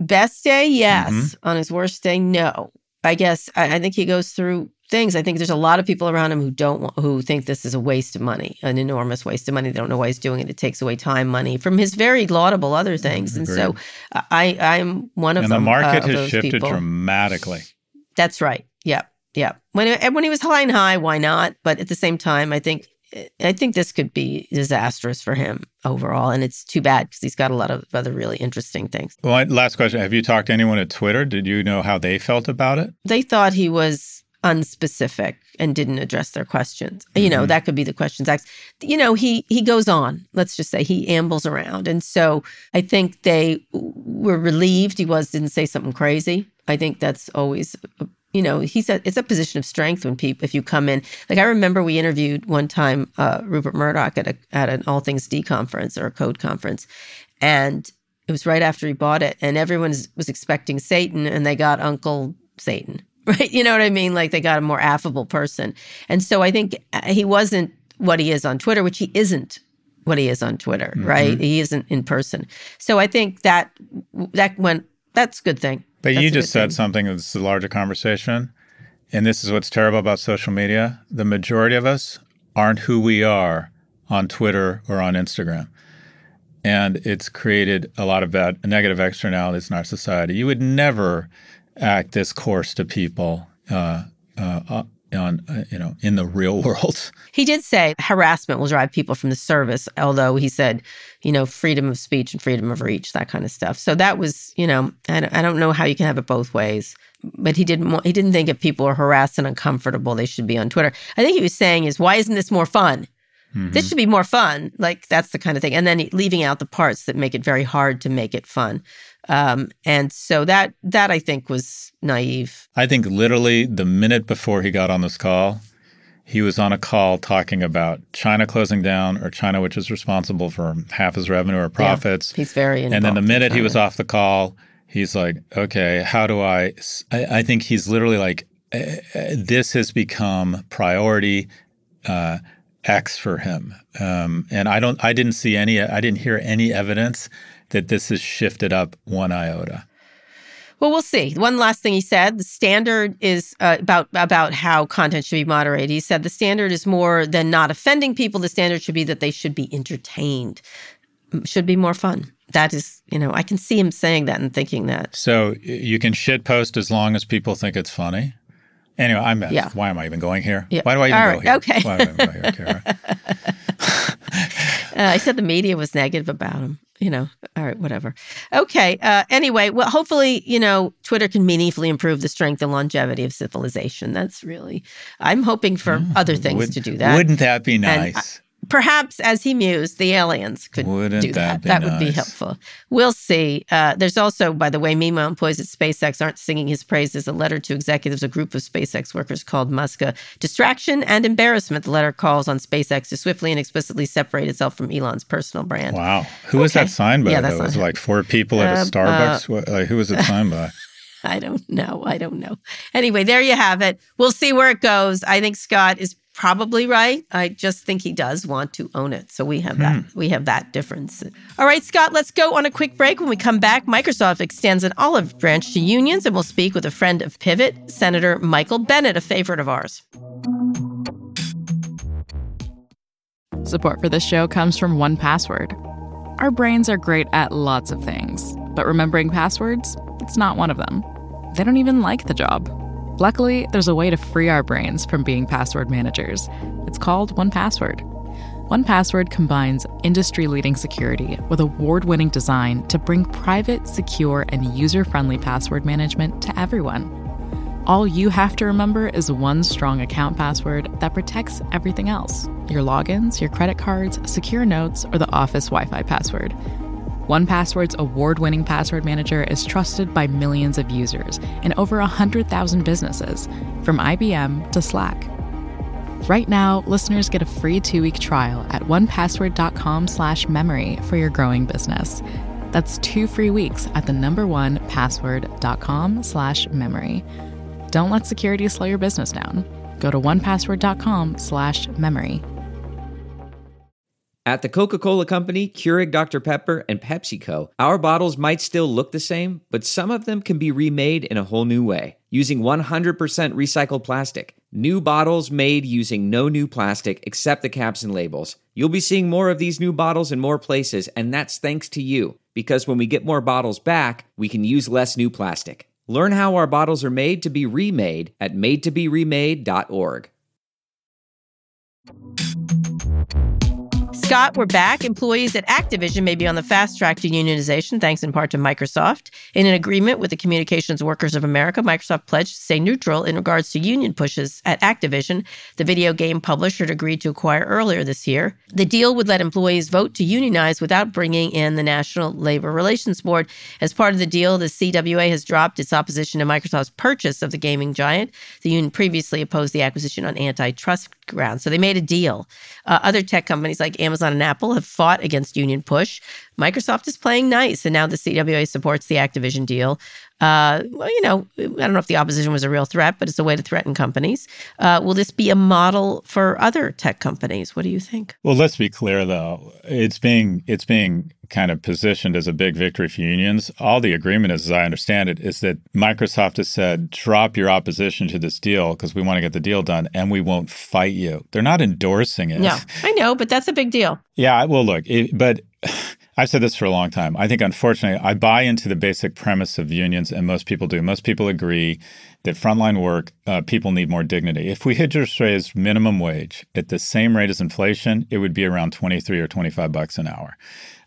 best day, yes. Mm-hmm. On his worst day, no. I guess I, I think he goes through things. I think there's a lot of people around him who don't want, who think this is a waste of money, an enormous waste of money. They don't know why he's doing it. It takes away time, money from his very laudable other things. And so I I'm one of and them. The market uh, has shifted people. dramatically. That's right. Yeah. Yeah. When it, when he was high and high, why not? But at the same time, I think I think this could be disastrous for him overall, and it's too bad because he's got a lot of other really interesting things. Well, last question: Have you talked to anyone at Twitter? Did you know how they felt about it? They thought he was unspecific and didn't address their questions. Mm-hmm. You know, mm-hmm. that could be the questions asked. You know, he he goes on. Let's just say he ambles around, and so I think they were relieved he was didn't say something crazy. I think that's always. You know, he said it's a position of strength when people, if you come in, like I remember we interviewed one time uh, Rupert Murdoch at a, at an All Things D conference or a code conference. And it was right after he bought it. And everyone was expecting Satan and they got Uncle Satan right? You know what I mean? Like they got a more affable person. And so I think uh, he wasn't what he is on Twitter, which he isn't what he is on Twitter, mm-hmm. right? He isn't in person. So I think that that went that's a good thing. But that's you just said thing. something that's a larger conversation. And this is what's terrible about social media. The majority of us aren't who we are on Twitter or on Instagram. And it's created a lot of bad negative externalities in our society. You would never act this course to people uh, uh, uh, on uh, you know in the real world. He did say harassment will drive people from the service, although he said, you know, freedom of speech and freedom of reach, that kind of stuff. So that was, you know, I don't, I don't know how you can have it both ways. But he didn't want, he didn't think if people are harassed and uncomfortable, they should be on Twitter. I think he was saying is why isn't this more fun? Mm-hmm. This should be more fun. Like that's the kind of thing. And then leaving out the parts that make it very hard to make it fun. Um, and so that that I think was naive. I think literally the minute before he got on this call, he was on a call talking about China closing down or China, which is responsible for half his revenue or profits. Yeah, he's very And then the minute he was off the call, he's like, okay, how do I?" I think he's literally like, eh, eh, this has become priority uh, X for him. Um, and I don't, I didn't see any, I didn't hear any evidence that this has shifted up one iota. Well, we'll see. One last thing he said: the standard is uh, about about how content should be moderated. He said the standard is more than not offending people. The standard should be that they should be entertained, should be more fun. That is, you know, I can see him saying that and thinking that. So you can shit post as long as people think it's funny. Anyway, I'm. Yeah. Why am I even going here? Yeah. Why do I even All go right, here? okay. Why do I even go here, Kara? Uh, I said the media was negative about him. You know, all right, whatever. Okay. Uh, anyway, well, hopefully, you know, Twitter can meaningfully improve the strength and longevity of civilization. That's really, I'm hoping for other things Would- to do that. Wouldn't that be nice? Perhaps as he mused, the aliens could Wouldn't do that that. be would be helpful. We'll see. Uh, there's also, by the way, meanwhile, employees at SpaceX aren't singing his praises. A letter to executives, a group of SpaceX workers called Musk a distraction and embarrassment. The letter calls on SpaceX to swiftly and explicitly separate itself from Elon's personal brand. wow. Who was that signed by? Yeah, that's though? Was it like four people at a Um, Starbucks? What- like, who was it signed by? I don't know. I don't know. Anyway, there you have it. We'll see where it goes. I think Scott is probably right. I just think he does want to own it. So we have that. Hmm. We have that difference. All right, Scott, let's go on a quick break. When we come back, Microsoft extends an olive branch to unions and we'll speak with a friend of Pivot, Senator Michael Bennet, a favorite of ours. Support for this show comes from 1Password. Our brains are great at lots of things, but remembering passwords, it's not one of them. They don't even like the job. Luckily, there's a way to free our brains from being password managers. It's called 1Password. 1Password combines industry leading security with award winning design to bring private, secure, and user friendly password management to everyone. All you have to remember is one strong account password that protects everything else your logins, your credit cards, secure notes, or the office Wi Fi password. 1Password's award winning password manager is trusted by millions of users in over 100,000 businesses, from IBM to Slack. Right now, listeners get a free two-week trial at onepassword.com slash memory for your growing business. That's two free weeks at the number one password.com slash memory. Don't let security slow your business down. Go to onepassword.com slash memory. At the Coca Cola Company, Keurig Dr. Pepper, and PepsiCo, our bottles might still look the same, but some of them can be remade in a whole new way using 100% recycled plastic. New bottles made using no new plastic except the caps and labels. You'll be seeing more of these new bottles in more places, and that's thanks to you. Because when we get more bottles back, we can use less new plastic. Learn how our bottles are made to be remade at madetoberemade.org. Scott, we're back. Employees at Activision may be on the fast track to unionization, thanks in part to Microsoft. In an agreement with the Communications Workers of America, Microsoft pledged to stay neutral in regards to union pushes at Activision, the video game publisher agreed to acquire earlier this year. The deal would let employees vote to unionize without bringing in the National Labor Relations Board. As part of the deal, the CWA has dropped its opposition to Microsoft's purchase of the gaming giant. The union previously opposed the acquisition on antitrust grounds. So they made a deal. Uh, other tech companies like Amazon and Apple have fought against union push. Microsoft is playing nice, and now the CWA supports the Activision deal. Uh, well, you know, I don't know if the opposition was a real threat, but it's a way to threaten companies. Uh, will this be a model for other tech companies? What do you think? Well, let's be clear though. It's being it's being kind of positioned as a big victory for unions. All the agreement is, as I understand it, is that Microsoft has said, drop your opposition to this deal because we want to get the deal done and we won't fight you. They're not endorsing it. No, I know, but that's a big deal. Yeah, well, look, it, but I've said this for a long time. I think, unfortunately, I buy into the basic premise of unions, and most people do. Most people agree that frontline work uh, people need more dignity. If we had just raised minimum wage at the same rate as inflation, it would be around 23 or 25 bucks an hour.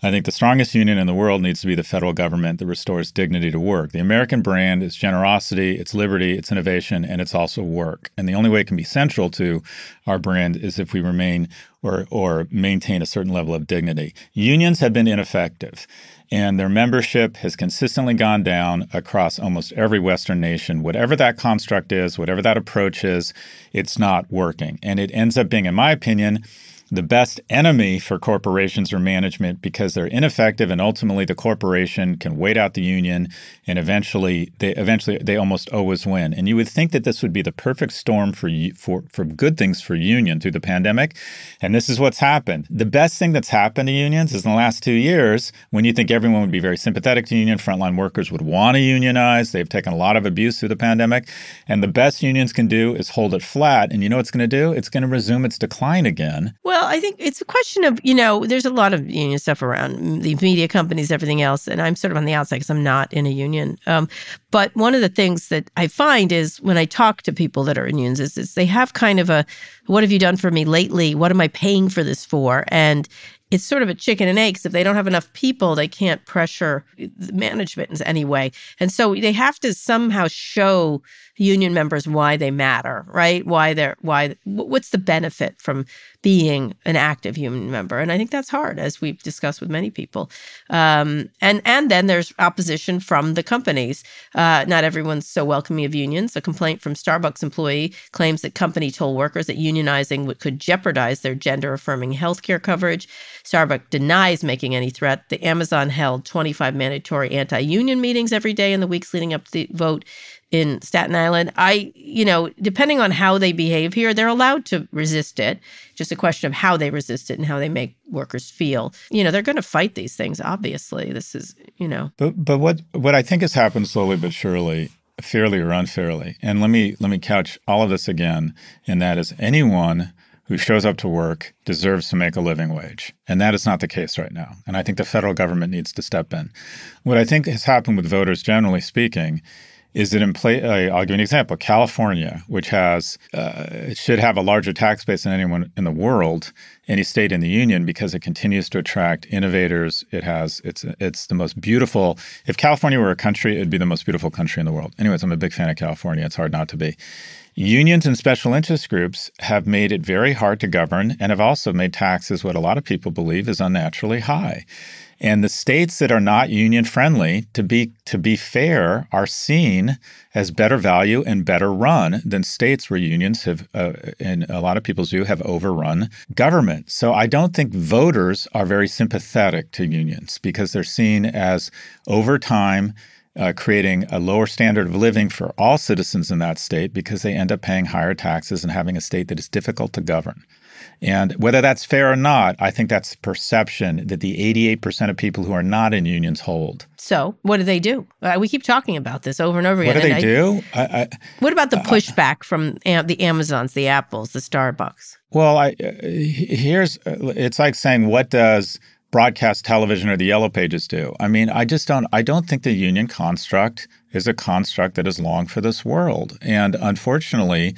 I think the strongest union in the world needs to be the federal government that restores dignity to work. The American brand is generosity, it's liberty, it's innovation, and it's also work. And the only way it can be central to our brand is if we remain or, or maintain a certain level of dignity. Unions have been ineffective and their membership has consistently gone down across almost every Western nation. Whatever that construct is, whatever that approach is, it's not working. And it ends up being, in my opinion, the best enemy for corporations or management because they're ineffective and ultimately the corporation can wait out the union and eventually they eventually they almost always win. And you would think that this would be the perfect storm for for for good things for union through the pandemic. And this is what's happened. The best thing that's happened to unions is in the last 2 years when you think everyone would be very sympathetic to union frontline workers would want to unionize. They've taken a lot of abuse through the pandemic. And the best unions can do is hold it flat. And you know what it's going to do? It's going to resume its decline again. Well well, I think it's a question of, you know, there's a lot of union stuff around the media companies, everything else. And I'm sort of on the outside because I'm not in a union. Um, but one of the things that I find is when I talk to people that are in unions is, is they have kind of a, what have you done for me lately? What am I paying for this for? And it's sort of a chicken and egg because if they don't have enough people, they can't pressure management in any way. And so they have to somehow show union members why they matter, right? Why they're why what's the benefit from being an active union member? And I think that's hard, as we've discussed with many people. Um, and and then there's opposition from the companies. Uh, not everyone's so welcoming of unions. A complaint from Starbucks employee claims that company told workers that unionizing could jeopardize their gender affirming healthcare coverage. Starbucks denies making any threat. The Amazon held 25 mandatory anti union meetings every day in the weeks leading up to the vote in Staten Island. I, you know, depending on how they behave here, they're allowed to resist it. Just a question of how they resist it and how they make workers feel. You know, they're going to fight these things. Obviously, this is, you know. But but what what I think has happened slowly but surely, fairly or unfairly, and let me let me couch all of this again, and that is anyone who shows up to work deserves to make a living wage. And that is not the case right now. And I think the federal government needs to step in. What I think has happened with voters, generally speaking, is that in play. Uh, I'll give an example. California, which has uh, should have a larger tax base than anyone in the world, any state in the union, because it continues to attract innovators. It has it's it's the most beautiful. If California were a country, it'd be the most beautiful country in the world. Anyways, I'm a big fan of California. It's hard not to be. Unions and special interest groups have made it very hard to govern and have also made taxes what a lot of people believe is unnaturally high. And the states that are not union friendly, to be to be fair, are seen as better value and better run than states where unions have, uh, in a lot of people's view, have overrun government. So I don't think voters are very sympathetic to unions because they're seen as over time. Uh, creating a lower standard of living for all citizens in that state because they end up paying higher taxes and having a state that is difficult to govern. And whether that's fair or not, I think that's perception that the 88% of people who are not in unions hold. So, what do they do? Uh, we keep talking about this over and over again. What do they I, do? I, I, what about the uh, pushback uh, from the Amazons, the Apples, the Starbucks? Well, I, uh, here's it's like saying, what does broadcast television or the yellow pages do? I mean, I just don't I don't think the union construct is a construct that is long for this world. And unfortunately,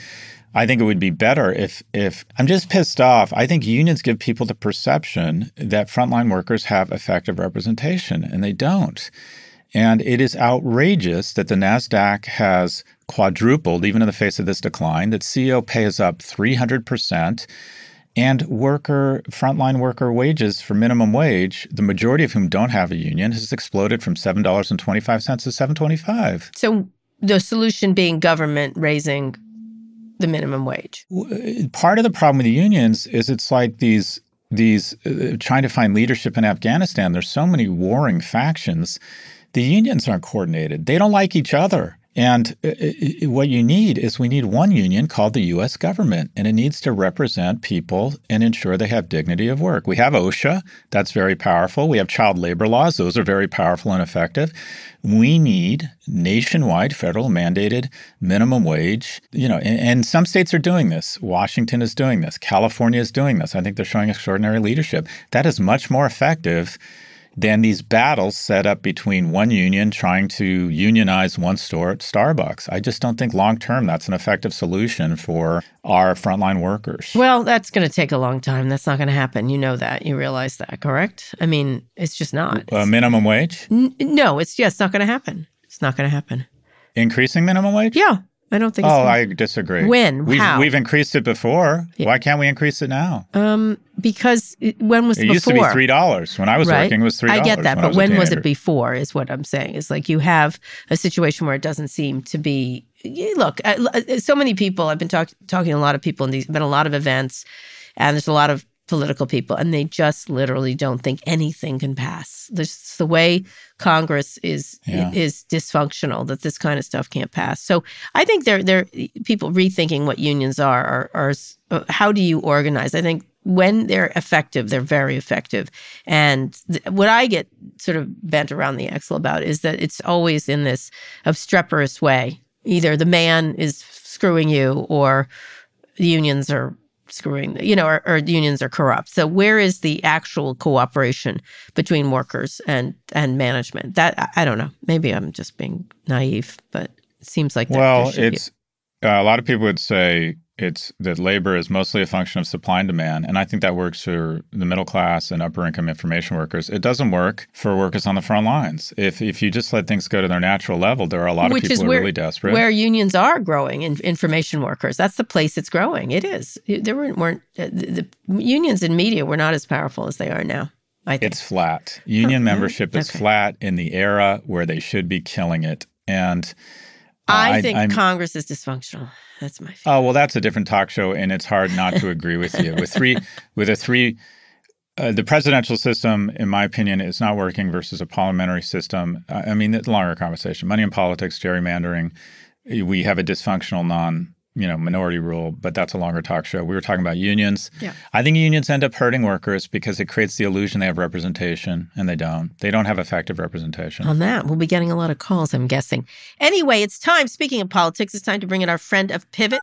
I think it would be better if if I'm just pissed off. I think unions give people the perception that frontline workers have effective representation and they don't. And it is outrageous that the Nasdaq has quadrupled even in the face of this decline, that CEO pay is up 300% and worker frontline worker wages for minimum wage, the majority of whom don't have a union, has exploded from $7.25 to 7.25. So the solution being government raising the minimum wage. Part of the problem with the unions is it's like these these uh, trying to find leadership in Afghanistan. There's so many warring factions. The unions aren't coordinated. They don't like each other. And what you need is we need one union called the U.S. government, and it needs to represent people and ensure they have dignity of work. We have OSHA, that's very powerful. We have child labor laws, those are very powerful and effective. We need nationwide federal mandated minimum wage. You know, and, and some states are doing this. Washington is doing this. California is doing this. I think they're showing extraordinary leadership. That is much more effective than these battles set up between one union trying to unionize one store at Starbucks. I just don't think long term that's an effective solution for our frontline workers. Well, that's going to take a long time. That's not going to happen. You know that. You realize that, correct? I mean, it's just not. A uh, minimum wage? N- no, it's just not going to happen. It's not going to happen. Increasing minimum wage? Yeah. I don't think. So. Oh. I disagree. When? We've, How? we've increased it before. Yeah. Why can't we increase it now? Um, because it, when was It before? used to be three dollars when I was right? working. It was three. I get that, when but when was it before? Is what I'm saying. Is like you have a situation where it doesn't seem to be. Look, uh, so many people. I've been talk, talking to a lot of people, and these been a lot of events, and there's a lot of political people, and they just literally don't think anything can pass. There's the way Congress is Yeah. is dysfunctional that this kind of stuff can't pass. So I think they're they're people rethinking what unions are are, are uh, how do you organize? I think when they're effective, they're very effective. And th- what I get sort of bent around the axle about is that it's always in this obstreperous way. Either the man is screwing you, or the unions are screwing, you know, or, or unions are corrupt. So where is the actual cooperation between workers and and management? That I, don't know. Maybe I'm just being naive, but it seems like Well, it's uh, a lot of people would say it's that labor is mostly a function of supply and demand, and I think that works for the middle class and upper income information workers. It doesn't work for workers on the front lines. If if you just let things go to their natural level, there are a lot Which of people who are really desperate. Where unions are growing in information workers. That's the place it's growing. It is. There weren't, weren't uh, the, the unions in media were not as powerful as they are now. I think. It's flat. Union membership is Okay. flat in the era where they should be killing it. And uh, I, think I'm- Congress is dysfunctional. That's my. Oh well, that's a different talk show, and it's hard not to agree with you. With three, with a three, uh, the presidential system, in my opinion, is not working versus a parliamentary system. Uh, I mean, it's a longer conversation. Money in politics, gerrymandering. We have a dysfunctional non, you know, minority rule, but that's a longer talk show. We were talking about unions. Yeah. I think unions end up hurting workers because it creates the illusion they have representation, and they don't. They don't have effective representation. On that, we'll be getting a lot of calls, I'm guessing. Anyway, it's time. Speaking of politics, it's time to bring in our friend of Pivot.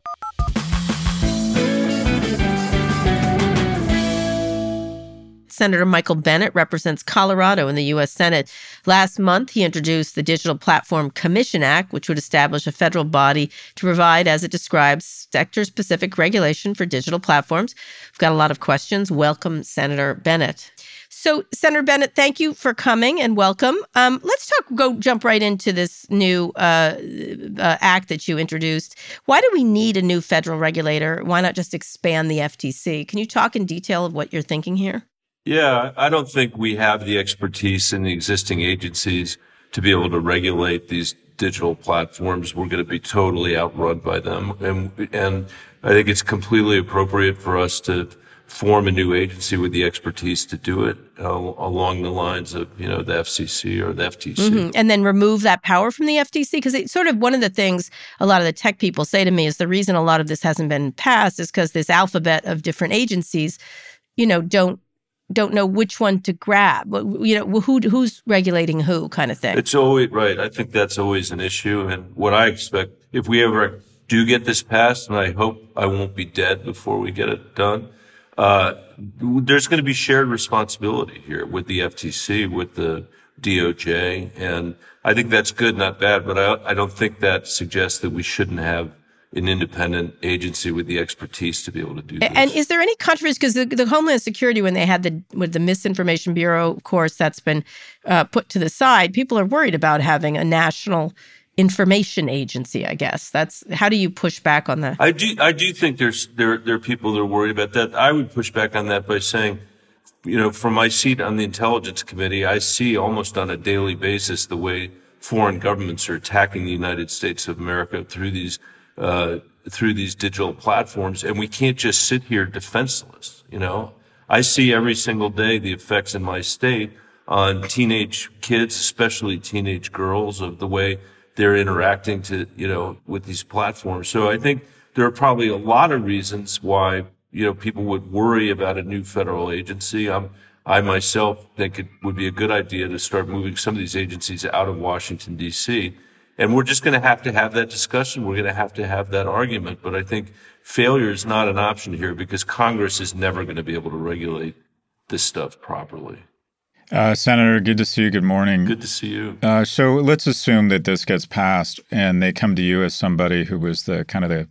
Senator Michael Bennet represents Colorado in the U.S. Senate. Last month, he introduced the Digital Platform Commission Act, which would establish a federal body to provide, as it describes, sector specific regulation for digital platforms. We've got a lot of questions. Welcome, Senator Bennet. So, Senator Bennet, thank you for coming and welcome. Um, let's talk. Go jump right into this new uh, uh, act that you introduced. Why do we need a new federal regulator? Why not just expand the FTC? Can you talk in detail of what you're thinking here? Yeah, I don't think we have the expertise in the existing agencies to be able to regulate these digital platforms. We're going to be totally outrun by them. And, and I think it's completely appropriate for us to form a new agency with the expertise to do it uh, along the lines of, you know, the FCC or the FTC. Mhm. And then remove that power from the FTC? Because it's sort of one of the things a lot of the tech people say to me is the reason a lot of this hasn't been passed is because this alphabet of different agencies, you know, don't don't know which one to grab. You know, who who's regulating who, kind of thing. It's always right. I think that's always an issue. And what I expect, if we ever do get this passed, and I hope I won't be dead before we get it done, uh, there's going to be shared responsibility here with the FTC, with the DOJ. And I think that's good, not bad. But I, I don't think that suggests that we shouldn't have an independent agency with the expertise to be able to do this. And is there any controversy? Because the, the Homeland Security, when they had the with the Misinformation Bureau, of course, that's been uh, put to the side. People are worried about having a national information agency. I guess that's how do you push back on that? I do, I do think there's, there, there are people that are worried about that. I would push back on that by saying, you know, from my seat on the intelligence committee, I see almost on a daily basis the way foreign governments are attacking the United States of America through these, uh, through these digital platforms. And we can't just sit here defenseless, you know. I see every single day the effects in my state on teenage kids, especially teenage girls, of the way they're interacting to, you know, with these platforms. So I think there are probably a lot of reasons why, you know, people would worry about a new federal agency. I'm, I myself think it would be a good idea to start moving some of these agencies out of Washington, D.C. And we're just going to have to have that discussion. We're going to have to have that argument. But I think failure is not an option here because Congress is never going to be able to regulate this stuff properly. Uh, Senator, good to see you. Good morning. Good to see you. Uh, so let's assume that this gets passed and they come to you as somebody who was the kind of the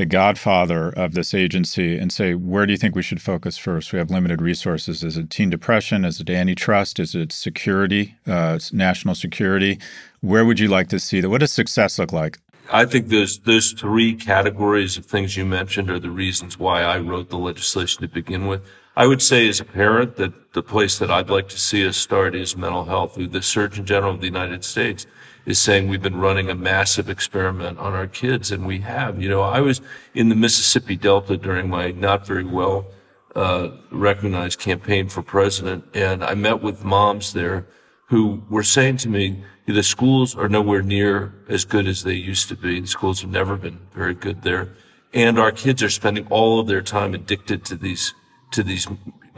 the godfather of this agency and say, where do you think we should focus first? We have limited resources. Is it teen depression? Is it antitrust? Is it security, uh, national security? Where would you like to see that? What does success look like? I think those those three categories of things you mentioned are the reasons why I wrote the legislation to begin with. I would say as a parent that the place that I'd like to see us start is mental health. The Surgeon General of the United States is saying we've been running a massive experiment on our kids, and we have. You know, I was in the Mississippi Delta during my not very well uh, recognized campaign for president, and I met with moms there who were saying to me, the schools are nowhere near as good as they used to be. The schools have never been very good there. And our kids are spending all of their time addicted to these, to these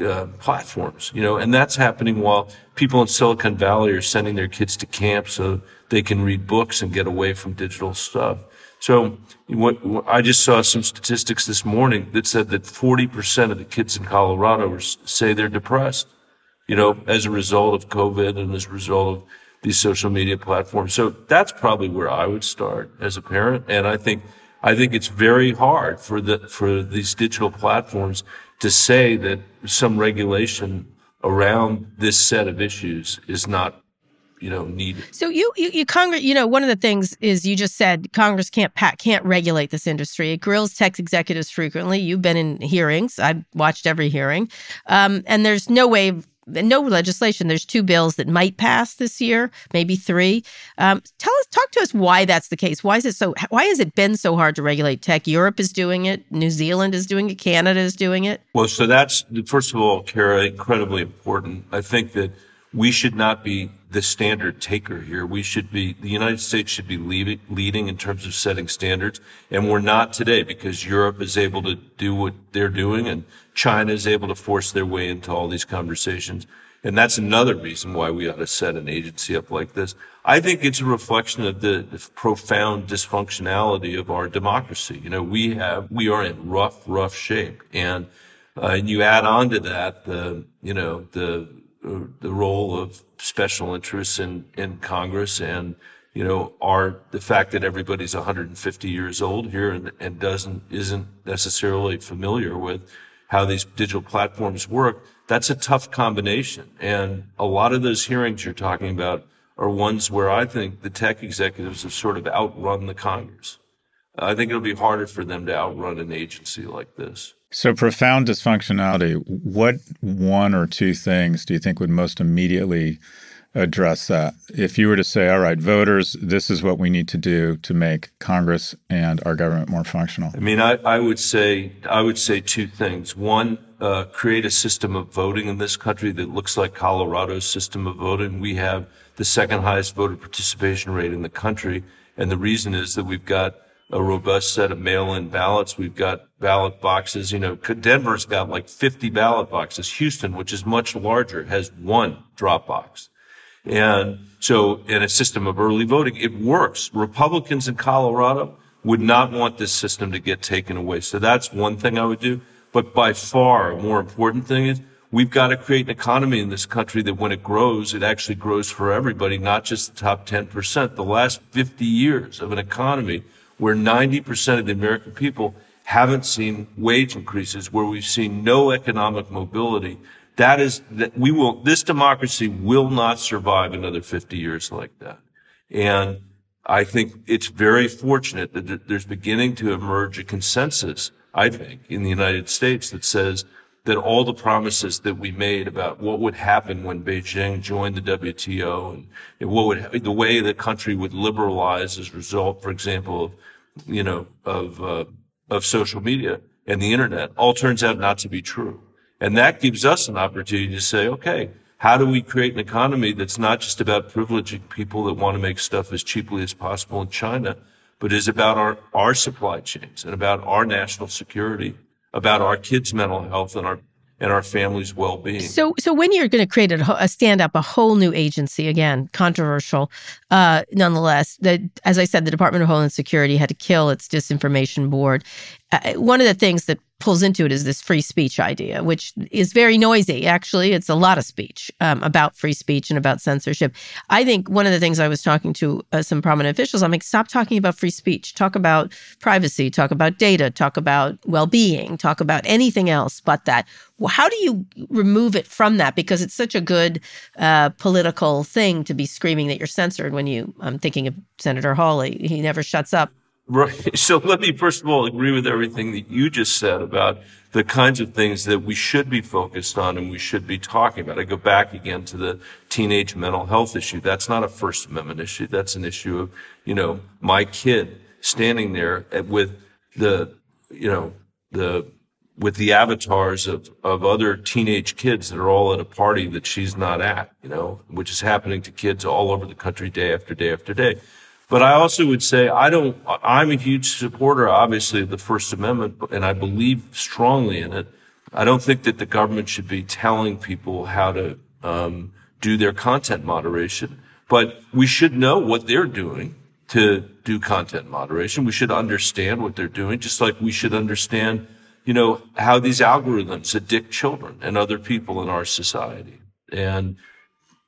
uh, platforms, you know, and that's happening while people in Silicon Valley are sending their kids to camp so they can read books and get away from digital stuff. So what, I just saw some statistics this morning that said that 40% of the kids in Colorado say they're depressed, you know, as a result of COVID and as a result of these social media platforms. So that's probably where I would start as a parent. And I think, I think it's very hard for the, for these digital platforms to say that some regulation around this set of issues is not you know needed. So you, you, you Congress, you know, one of the things is you just said Congress can't pat, can't regulate this industry. It grills tech executives frequently. You've been in hearings. I've watched every hearing, um, and there's no way no legislation. There's two bills that might pass this year, maybe three. Um, tell us, talk to us why that's the case. Why is it so? Why has it been so hard to regulate tech? Europe is doing it. New Zealand is doing it. Canada is doing it. Well, so that's first of all, Kara, incredibly important. I think that we should not be the standard taker here. We should be, the United States should be leading in terms of setting standards. And we're not today because Europe is able to do what they're doing and China is able to force their way into all these conversations. And that's another reason why we ought to set an agency up like this. I think it's a reflection of the, the profound dysfunctionality of our democracy. You know, we have, we are in rough, rough shape. And, uh, and you add on to that the, you know, the, the role of special interests in, in Congress and, you know, are the fact that everybody's 150 years old here and, and doesn't, isn't necessarily familiar with how these digital platforms work. That's a tough combination. And a lot of those hearings you're talking about are ones where I think the tech executives have sort of outrun the Congress. I think it'll be harder for them to outrun an agency like this. So, profound dysfunctionality. What one or two things do you think would most immediately address that? If you were to say, all right, voters, this is what we need to do to make Congress and our government more functional. I mean, I, I would say I would say two things. One, uh, create a system of voting in this country that looks like Colorado's system of voting. We have the second highest voter participation rate in the country, and the reason is that we've got a robust set of mail-in ballots. We've got ballot boxes. You know, Denver's got like 50 ballot boxes. Houston, which is much larger, has one drop box. And so in a system of early voting, it works. Republicans in Colorado would not want this system to get taken away. So that's one thing I would do. But by far, a more important thing is we've got to create an economy in this country that when it grows, it actually grows for everybody, not just the top 10%. The last 50 years of an economy where 90% of the American people haven't seen wage increases, where we've seen no economic mobility. That is that we will, this democracy will not survive another 50 years like that. And I think it's very fortunate that there's beginning to emerge a consensus, I think, in the United States that says that all the promises that we made about what would happen when Beijing joined the WTO and what would, the way the country would liberalize as a result, for example, of you know, of, uh, of social media and the internet all turns out not to be true. And that gives us an opportunity to say, okay, how do we create an economy that's not just about privileging people that want to make stuff as cheaply as possible in China, but is about our, our supply chains and about our national security, about our kids' mental health and our and our family's well-being. So, so when you're going to create a, a, stand up a whole new agency again, controversial, uh, nonetheless. That, as I said, the Department of Homeland Security had to kill its disinformation board. Uh, one of the things that pulls into it is this free speech idea, which is very noisy. Actually, it's a lot of speech um, about free speech and about censorship. I think one of the things I was talking to uh, some prominent officials, I'm like, stop talking about free speech. Talk about privacy. Talk about data. Talk about well-being. Talk about anything else but that. How do you remove it from that? Because it's such a good uh, political thing to be screaming that you're censored. When you, I'm thinking of Senator Hawley. He never shuts up Right. So let me first of all agree with everything that you just said about the kinds of things that we should be focused on and we should be talking about. I go back again to the teenage mental health issue. That's not a First Amendment issue. That's an issue of, you know, my kid standing there with the, you know, the, with the avatars of, of other teenage kids that are all at a party that she's not at, you know, which is happening to kids all over the country day after day after day. But I also would say I don't, I'm a huge supporter, obviously, of the First Amendment, and I believe strongly in it. I don't think that the government should be telling people how to um, do their content moderation, but we should know what they're doing to do content moderation. We should understand what they're doing, just like we should understand, you know, how these algorithms addict children and other people in our society. And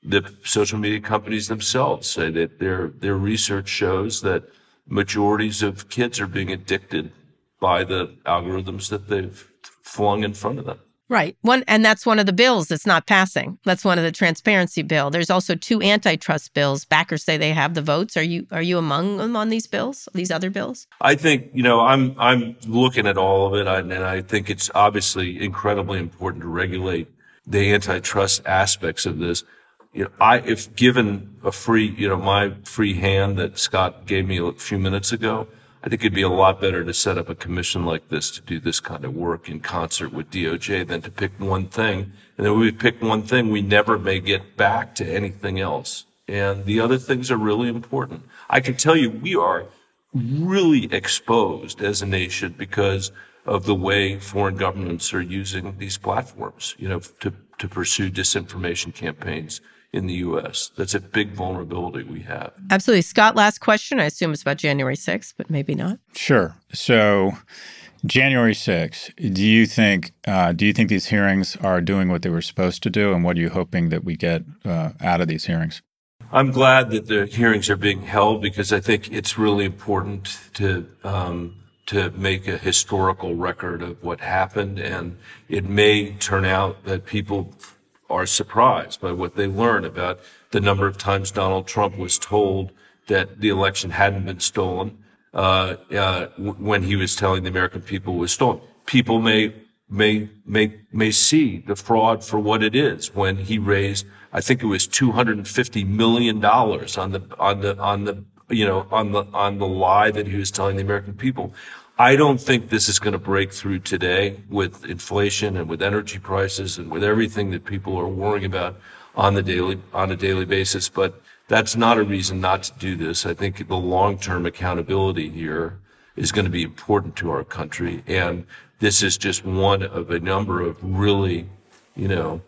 the social media companies themselves say that their their research shows that majorities of kids are being addicted by the algorithms that they've flung in front of them. Right. One and that's one of the bills that's not passing. That's one of the transparency bill. There's also two antitrust bills. Backers say they have the votes. Are you are you among them on these bills? These other bills? I think, you know, I'm I'm looking at all of it and I think it's obviously incredibly important to regulate the antitrust aspects of this you know, I, if given a free, you know, my free hand that Scott gave me a few minutes ago, I think it'd be a lot better to set up a commission like this to do this kind of work in concert with DOJ than to pick one thing. And then we pick one thing, we never may get back to anything else. And the other things are really important. I can tell you we are really exposed as a nation because of the way foreign governments are using these platforms, you know, to, to pursue disinformation campaigns in the U.S. That's a big vulnerability we have. Absolutely. Scott, last question. I assume it's about January 6th, but maybe not. Sure. So, January 6th, do you think uh, do you think these hearings are doing what they were supposed to do, and what are you hoping that we get uh, out of these hearings? I'm glad that the hearings are being held because I think it's really important to um, to make a historical record of what happened, and it may turn out that people are surprised by what they learn about the number of times Donald Trump was told that the election hadn't been stolen uh, uh, when he was telling the American people it was stolen. People may may may may see the fraud for what it is when he raised, I think it was two hundred and fifty million dollars on the on the on the you know on the on the lie that he was telling the American people. I don't think this is going to break through today with inflation and with energy prices and with everything that people are worrying about on the daily on a daily basis. But that's not a reason not to do this. I think the long-term accountability here is going to be important to our country, and this is just one of a number of really, you know,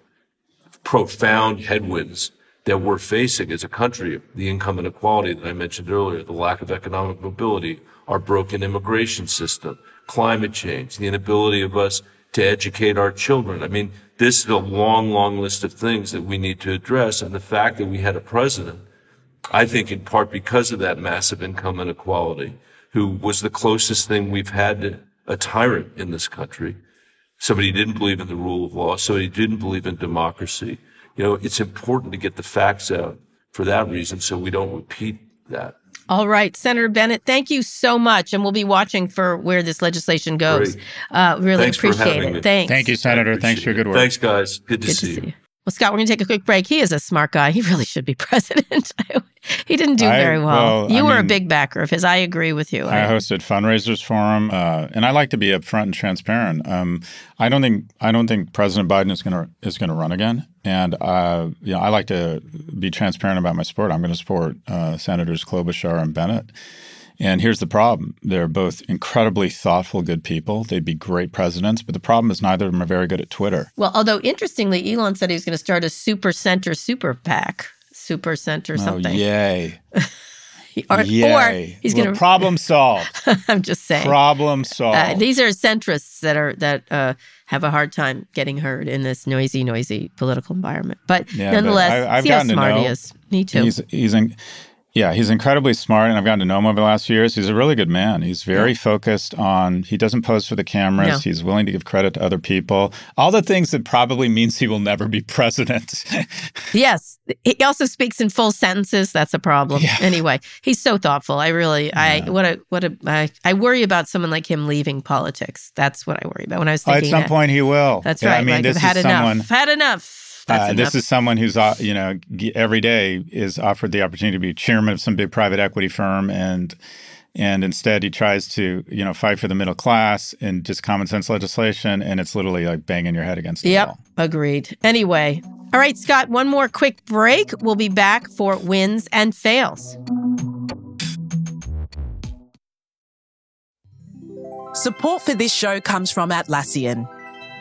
profound headwinds that we're facing as a country. The income inequality that I mentioned earlier, the lack of economic mobility our broken immigration system, climate change, the inability of us to educate our children. I mean, this is a long, long list of things that we need to address. And the fact that we had a president, I think in part because of that massive income inequality, who was the closest thing we've had to a tyrant in this country, somebody who didn't believe in the rule of law, somebody who didn't believe in democracy. You know, it's important to get the facts out for that reason so we don't repeat that. All right, Senator Bennet, thank you so much, and we'll be watching for where this legislation goes. Uh, really Thanks appreciate it. Me. Thanks. Thank you, Senator. Thanks for your good work. Thanks, guys. Good to, Good see, to you. see you. Well, Scott, we're going to take a quick break. He is a smart guy. He really should be president. he didn't do I- very well. well, you I were a big backer of his. I agree with you. I hosted fundraisers for him, uh, and I like to be upfront and transparent. Um, I don't think I don't think President Biden is going to is going to run again, and uh, you know I like to be transparent about my support. I'm going to support uh, Senators Klobuchar and Bennet. And here's the problem: they're both incredibly thoughtful, good people. They'd be great presidents, but the problem is neither of them are very good at Twitter. well, although interestingly, Elon said he was going to start a super center super PAC, super center something. Oh, yay! or, or he's going to. problem solved. I'm just saying. problem solved. Uh, these are centrists that are that uh, have a hard time getting heard in this noisy, noisy political environment. But Yeah, but nonetheless, I- I've see how gotten smart he is. Me too. He's he's in, yeah, he's incredibly smart, and I've gotten to know him over the last few years. He's a really good man. He's very focused on. He doesn't pose for the cameras. No. He's willing to give credit to other people. All the things that probably means he will never be president. Yes, he also speaks in full sentences. That's a problem. Yeah. Anyway, he's so thoughtful. I really, I what a what a I, I worry about someone like him leaving politics. That's what I worry about when I was oh, thinking, At some that. point, he will. That's Yeah, right. I mean, like, this I've had is enough. someone. Had enough. That's Uh, this is someone who's, uh, you know, every day is offered the opportunity to be chairman of some big private equity firm, and and instead he tries to, you know, fight for the middle class and just common sense legislation, and it's literally like banging your head against the Yep, wall. Yep, agreed. Anyway, all right, Scott, one more quick break. We'll be back for wins and fails. Support for this show comes from Atlassian.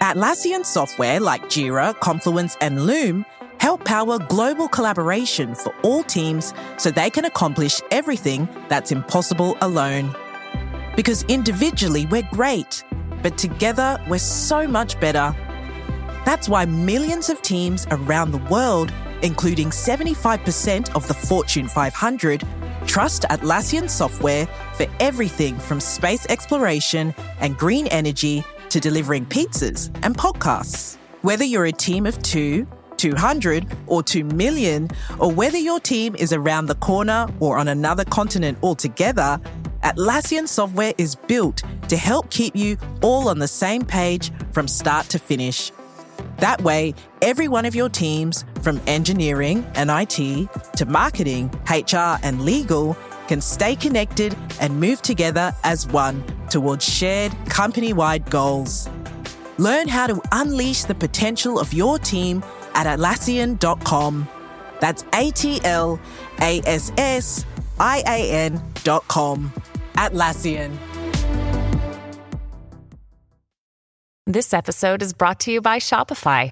Atlassian software like Jira, Confluence, and Loom help power global collaboration for all teams so they can accomplish everything that's impossible alone. Because individually we're great, but together we're so much better. That's why millions of teams around the world, including 75% of the Fortune 500, trust Atlassian software for everything from space exploration and green energy to delivering pizzas and podcasts. Whether you're a team of two, 200, or 2 million, or whether your team is around the corner or on another continent altogether, Atlassian software is built to help keep you all on the same page from start to finish. That way, every one of your teams, from engineering and IT to marketing, HR, and legal, can stay connected and move together as one towards shared company wide goals. Learn how to unleash the potential of your team at Atlassian.com. That's A T L A S S I A N.com. Atlassian. This episode is brought to you by Shopify.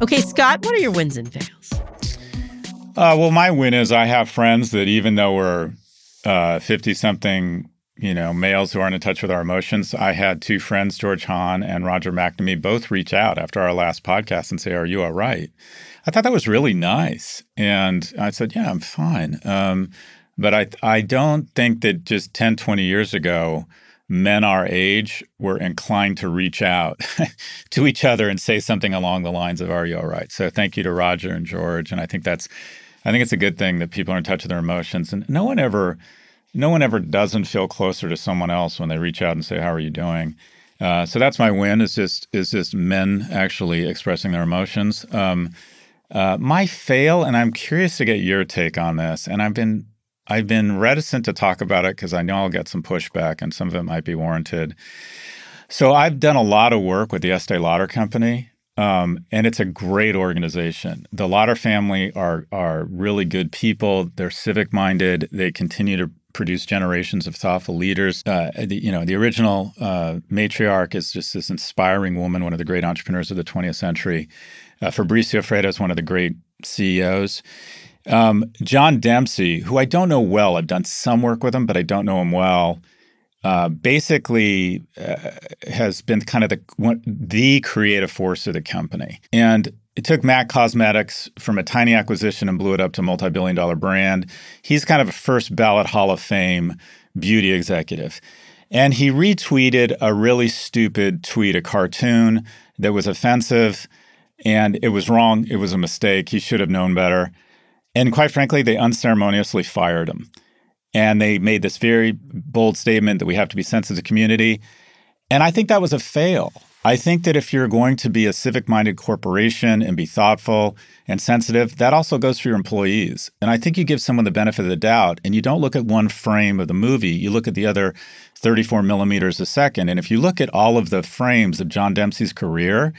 Okay, Scott, what are your wins and fails? Uh, well, my win is I have friends that even though we're fifty something, you know, males who aren't in touch with our emotions, I had two friends, George Hahn and Roger McNamee, both reach out after our last podcast and say, "Are you all right?" I thought that was really nice, and I said, "Yeah, I'm fine." Um, but I I don't think that just 10, 20 years ago, men our age were inclined to reach out to each other and say something along the lines of "Are you all right?" So thank you to Roger and George, and I think that's I think it's a good thing that people are in touch with their emotions, and no one ever no one ever doesn't feel closer to someone else when they reach out and say, "How are you doing?" Uh, so that's my win. Is just is just men actually expressing their emotions. Um, uh, my fail, and I'm curious to get your take on this. And I've been I've been reticent to talk about it because I know I'll get some pushback, and some of it might be warranted. So I've done a lot of work with the Estee Lauder Company, um, and it's a great organization. The Lauder family are are really good people. They're civic minded. They continue to produce generations of thoughtful leaders. Uh, the, you know, the original uh, matriarch is just this inspiring woman, one of the great entrepreneurs of the 20th century. Uh, Fabrizio Freda is one of the great CEOs. Um, John Dempsey, who I don't know well, I've done some work with him, but I don't know him well. Uh, basically, uh, has been kind of the one, the creative force of the company, and it took MAC Cosmetics from a tiny acquisition and blew it up to a multi-billion dollar brand. He's kind of a first ballot Hall of Fame beauty executive. And he retweeted a really stupid tweet, a cartoon that was offensive and it was wrong. It was a mistake. He should have known better. And quite frankly, they unceremoniously fired him. And they made this very bold statement that we have to be sensitive to community. And I think that was a fail. I think that if you're going to be a civic minded corporation and be thoughtful and sensitive, that also goes for your employees. And I think you give someone the benefit of the doubt and you don't look at one frame of the movie, you look at the other 34 millimeters a second. And if you look at all of the frames of John Dempsey's career,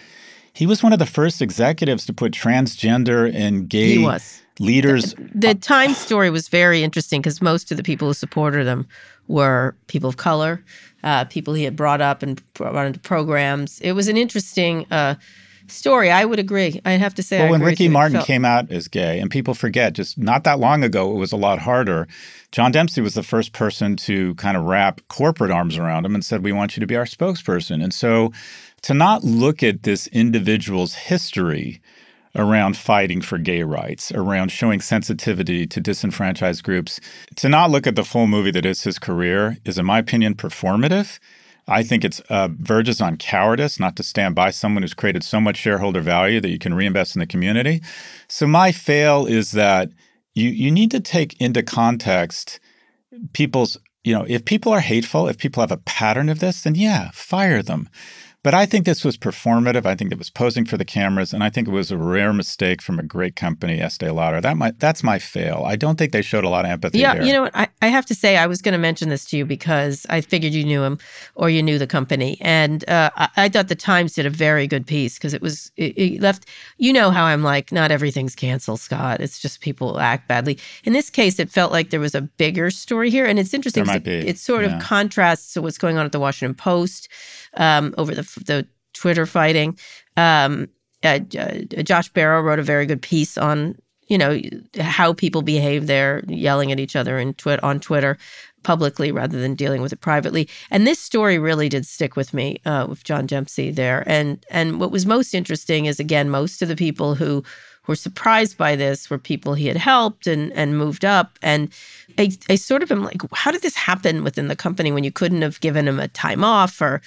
he was one of the first executives to put transgender and gay He was. Leaders. The Times story was very interesting because most of the people who supported him were people of color, uh, people he had brought up and brought into programs. It was an interesting uh, story. I would agree. I have to say, Well, when Ricky. Martin felt- came out as gay, and people forget, just not that long ago, it was a lot harder. John Dempsey was the first person to kind of wrap corporate arms around him and said, We want you to be our spokesperson. And so to not look at this individual's history around fighting for gay rights, around showing sensitivity to disenfranchised groups, to not look at the full movie that is his career is, in my opinion, performative. I think it's uh, verges on cowardice not to stand by someone who's created so much shareholder value that you can reinvest in the community. So my fail is that you you need to take into context people's you know if people are hateful, if people have a pattern of this, then yeah, fire them. But I think this was performative. I think it was posing for the cameras, and I think it was a rare mistake from a great company, Estee Lauder. That might that's my fail. I don't think they showed a lot of empathy. Yeah, here. you know what? I, I have to say, I was going to mention this to you because I figured you knew him or you knew the company. And uh, I, I thought the Times did a very good piece because it was, it, it left, you know how I'm like, not everything's canceled, Scott. It's just people act badly. In this case, it felt like there was a bigger story here. And it's interesting. There 'cause might it, it sort yeah. of contrasts to what's going on at the Washington Post um, over the, the Twitter fighting. Um, uh, uh, Josh Barro wrote a very good piece on you know how people behave there, yelling at each other in twit on Twitter publicly rather than dealing with it privately. And this story really did stick with me uh, with John Dempsey there. And and what was most interesting is again most of the people who were surprised by this were people he had helped and and moved up. And I, I sort of am like, how did this happen within the company when you couldn't have given him a time off or,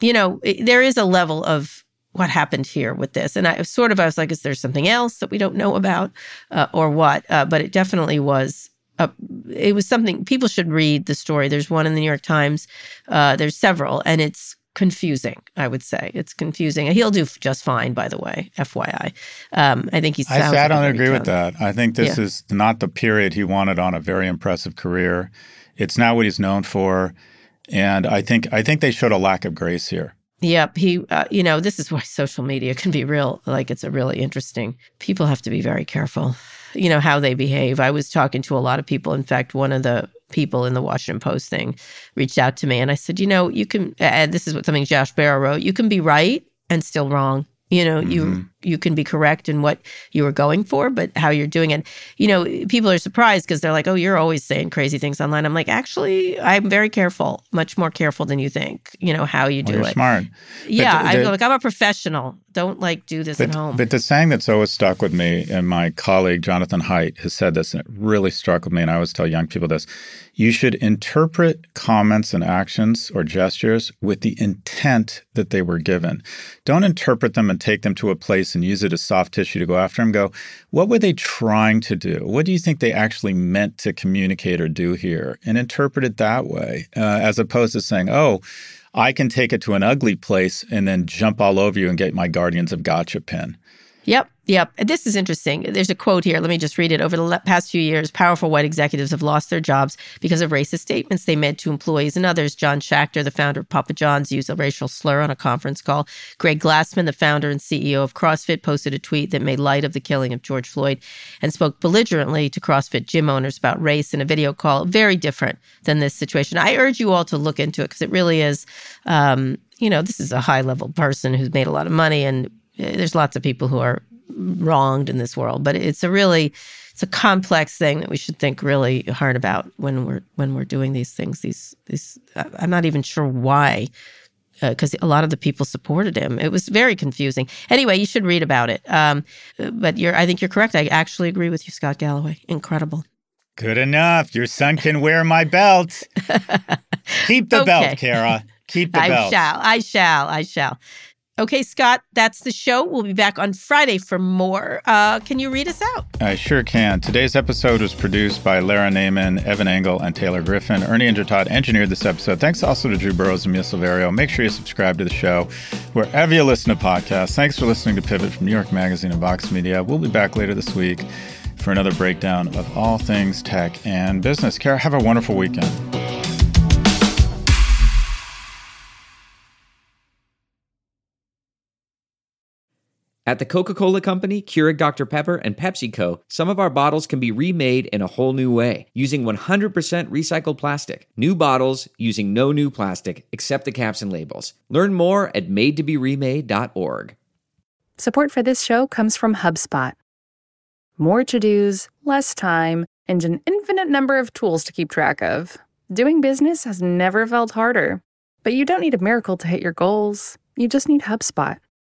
you know, it- there is a level of what happened here with this. And I sort of, I was like, is there something else that we don't know about uh, or what? Uh, but it definitely was. Uh, it was something people should read the story. There's one in the New York Times. Uh, there's several, and it's confusing. I would say it's confusing. He'll do just fine, by the way. FYI, um, I think he's. I, I don't agree with that. I think this Yeah. is not the period he wanted on a very impressive career. It's not what he's known for, and I think I think they showed a lack of grace here. Yep. He, uh, you know, this is why social media can be real. Like it's a really interesting. People have to be very careful, you know, how they behave. I was talking to a lot of people. In fact, one of the people in the Washington Post thing reached out to me and I said, you know, you can, and this is what something Josh Barro wrote, you can be right and still wrong. You know, you you can be correct in what you were going for, but how you're doing it. You know, people are surprised because they're like, "Oh, you're always saying crazy things online." I'm like, actually, I'm very careful, much more careful than you think. You know how you Well, do you're it. smart. Yeah, the- I the- feel like I'm a professional. Don't like do this But, at home. but the saying that's always stuck with me, and my colleague Jonathan Haidt has said this, and it really struck with me. And I always tell young people this: you should interpret comments and actions or gestures with the intent that they were given. Don't interpret them and take them to a place and use it as soft tissue to go after them. Go, what were they trying to do? What do you think they actually meant to communicate or do here? And interpret it that way, uh, as opposed to saying, oh. I can take it to an ugly place and then jump all over you and get my Guardians of Gotcha pin. Yep, yep. This is interesting. There's a quote here. Let me just read it. Over the past few years, powerful white executives have lost their jobs because of racist statements they made to employees and others. John Schnatter, the founder of Papa John's, used a racial slur on a conference call. Greg Glassman, the founder and CEO of CrossFit, posted a tweet that made light of the killing of George Floyd and spoke belligerently to CrossFit gym owners about race in a video call. Very different than this situation. I urge you all to look into it because it really is. Um, you know, this is a high level person who's made a lot of money and there's lots of people who are wronged in this world but it's a really it's a complex thing that we should think really hard about when we're when we're doing these things these these i'm not even sure why because a lot of the people supported him it was very confusing anyway you should read about it um, but you're i think you're correct i actually agree with you scott galloway incredible Good enough. Your son can wear my belt. Keep the Okay. belt, Kara. Keep the I belt. I shall. I shall. I shall. Okay, Scott, that's the show. We'll be back on Friday for more. Uh, can you read us out? I sure can. Today's episode was produced by Lara Naaman, Evan Engel, and Taylor Griffin. Ernie Indradat engineered this episode. Thanks also to Drew Burrows and Mia Silverio. Make sure you subscribe to the show wherever you listen to podcasts. Thanks for listening to Pivot from New York Magazine and Vox Media. We'll be back later this week for another breakdown of all things tech and business. Kara, have a wonderful weekend. At the Coca Cola Company, Keurig Dr. Pepper, and PepsiCo, some of our bottles can be remade in a whole new way using 100% recycled plastic. New bottles using no new plastic except the caps and labels. Learn more at madetoberemade.org. Support for this show comes from HubSpot. More to dos, less time, and an infinite number of tools to keep track of. Doing business has never felt harder. But you don't need a miracle to hit your goals. You just need HubSpot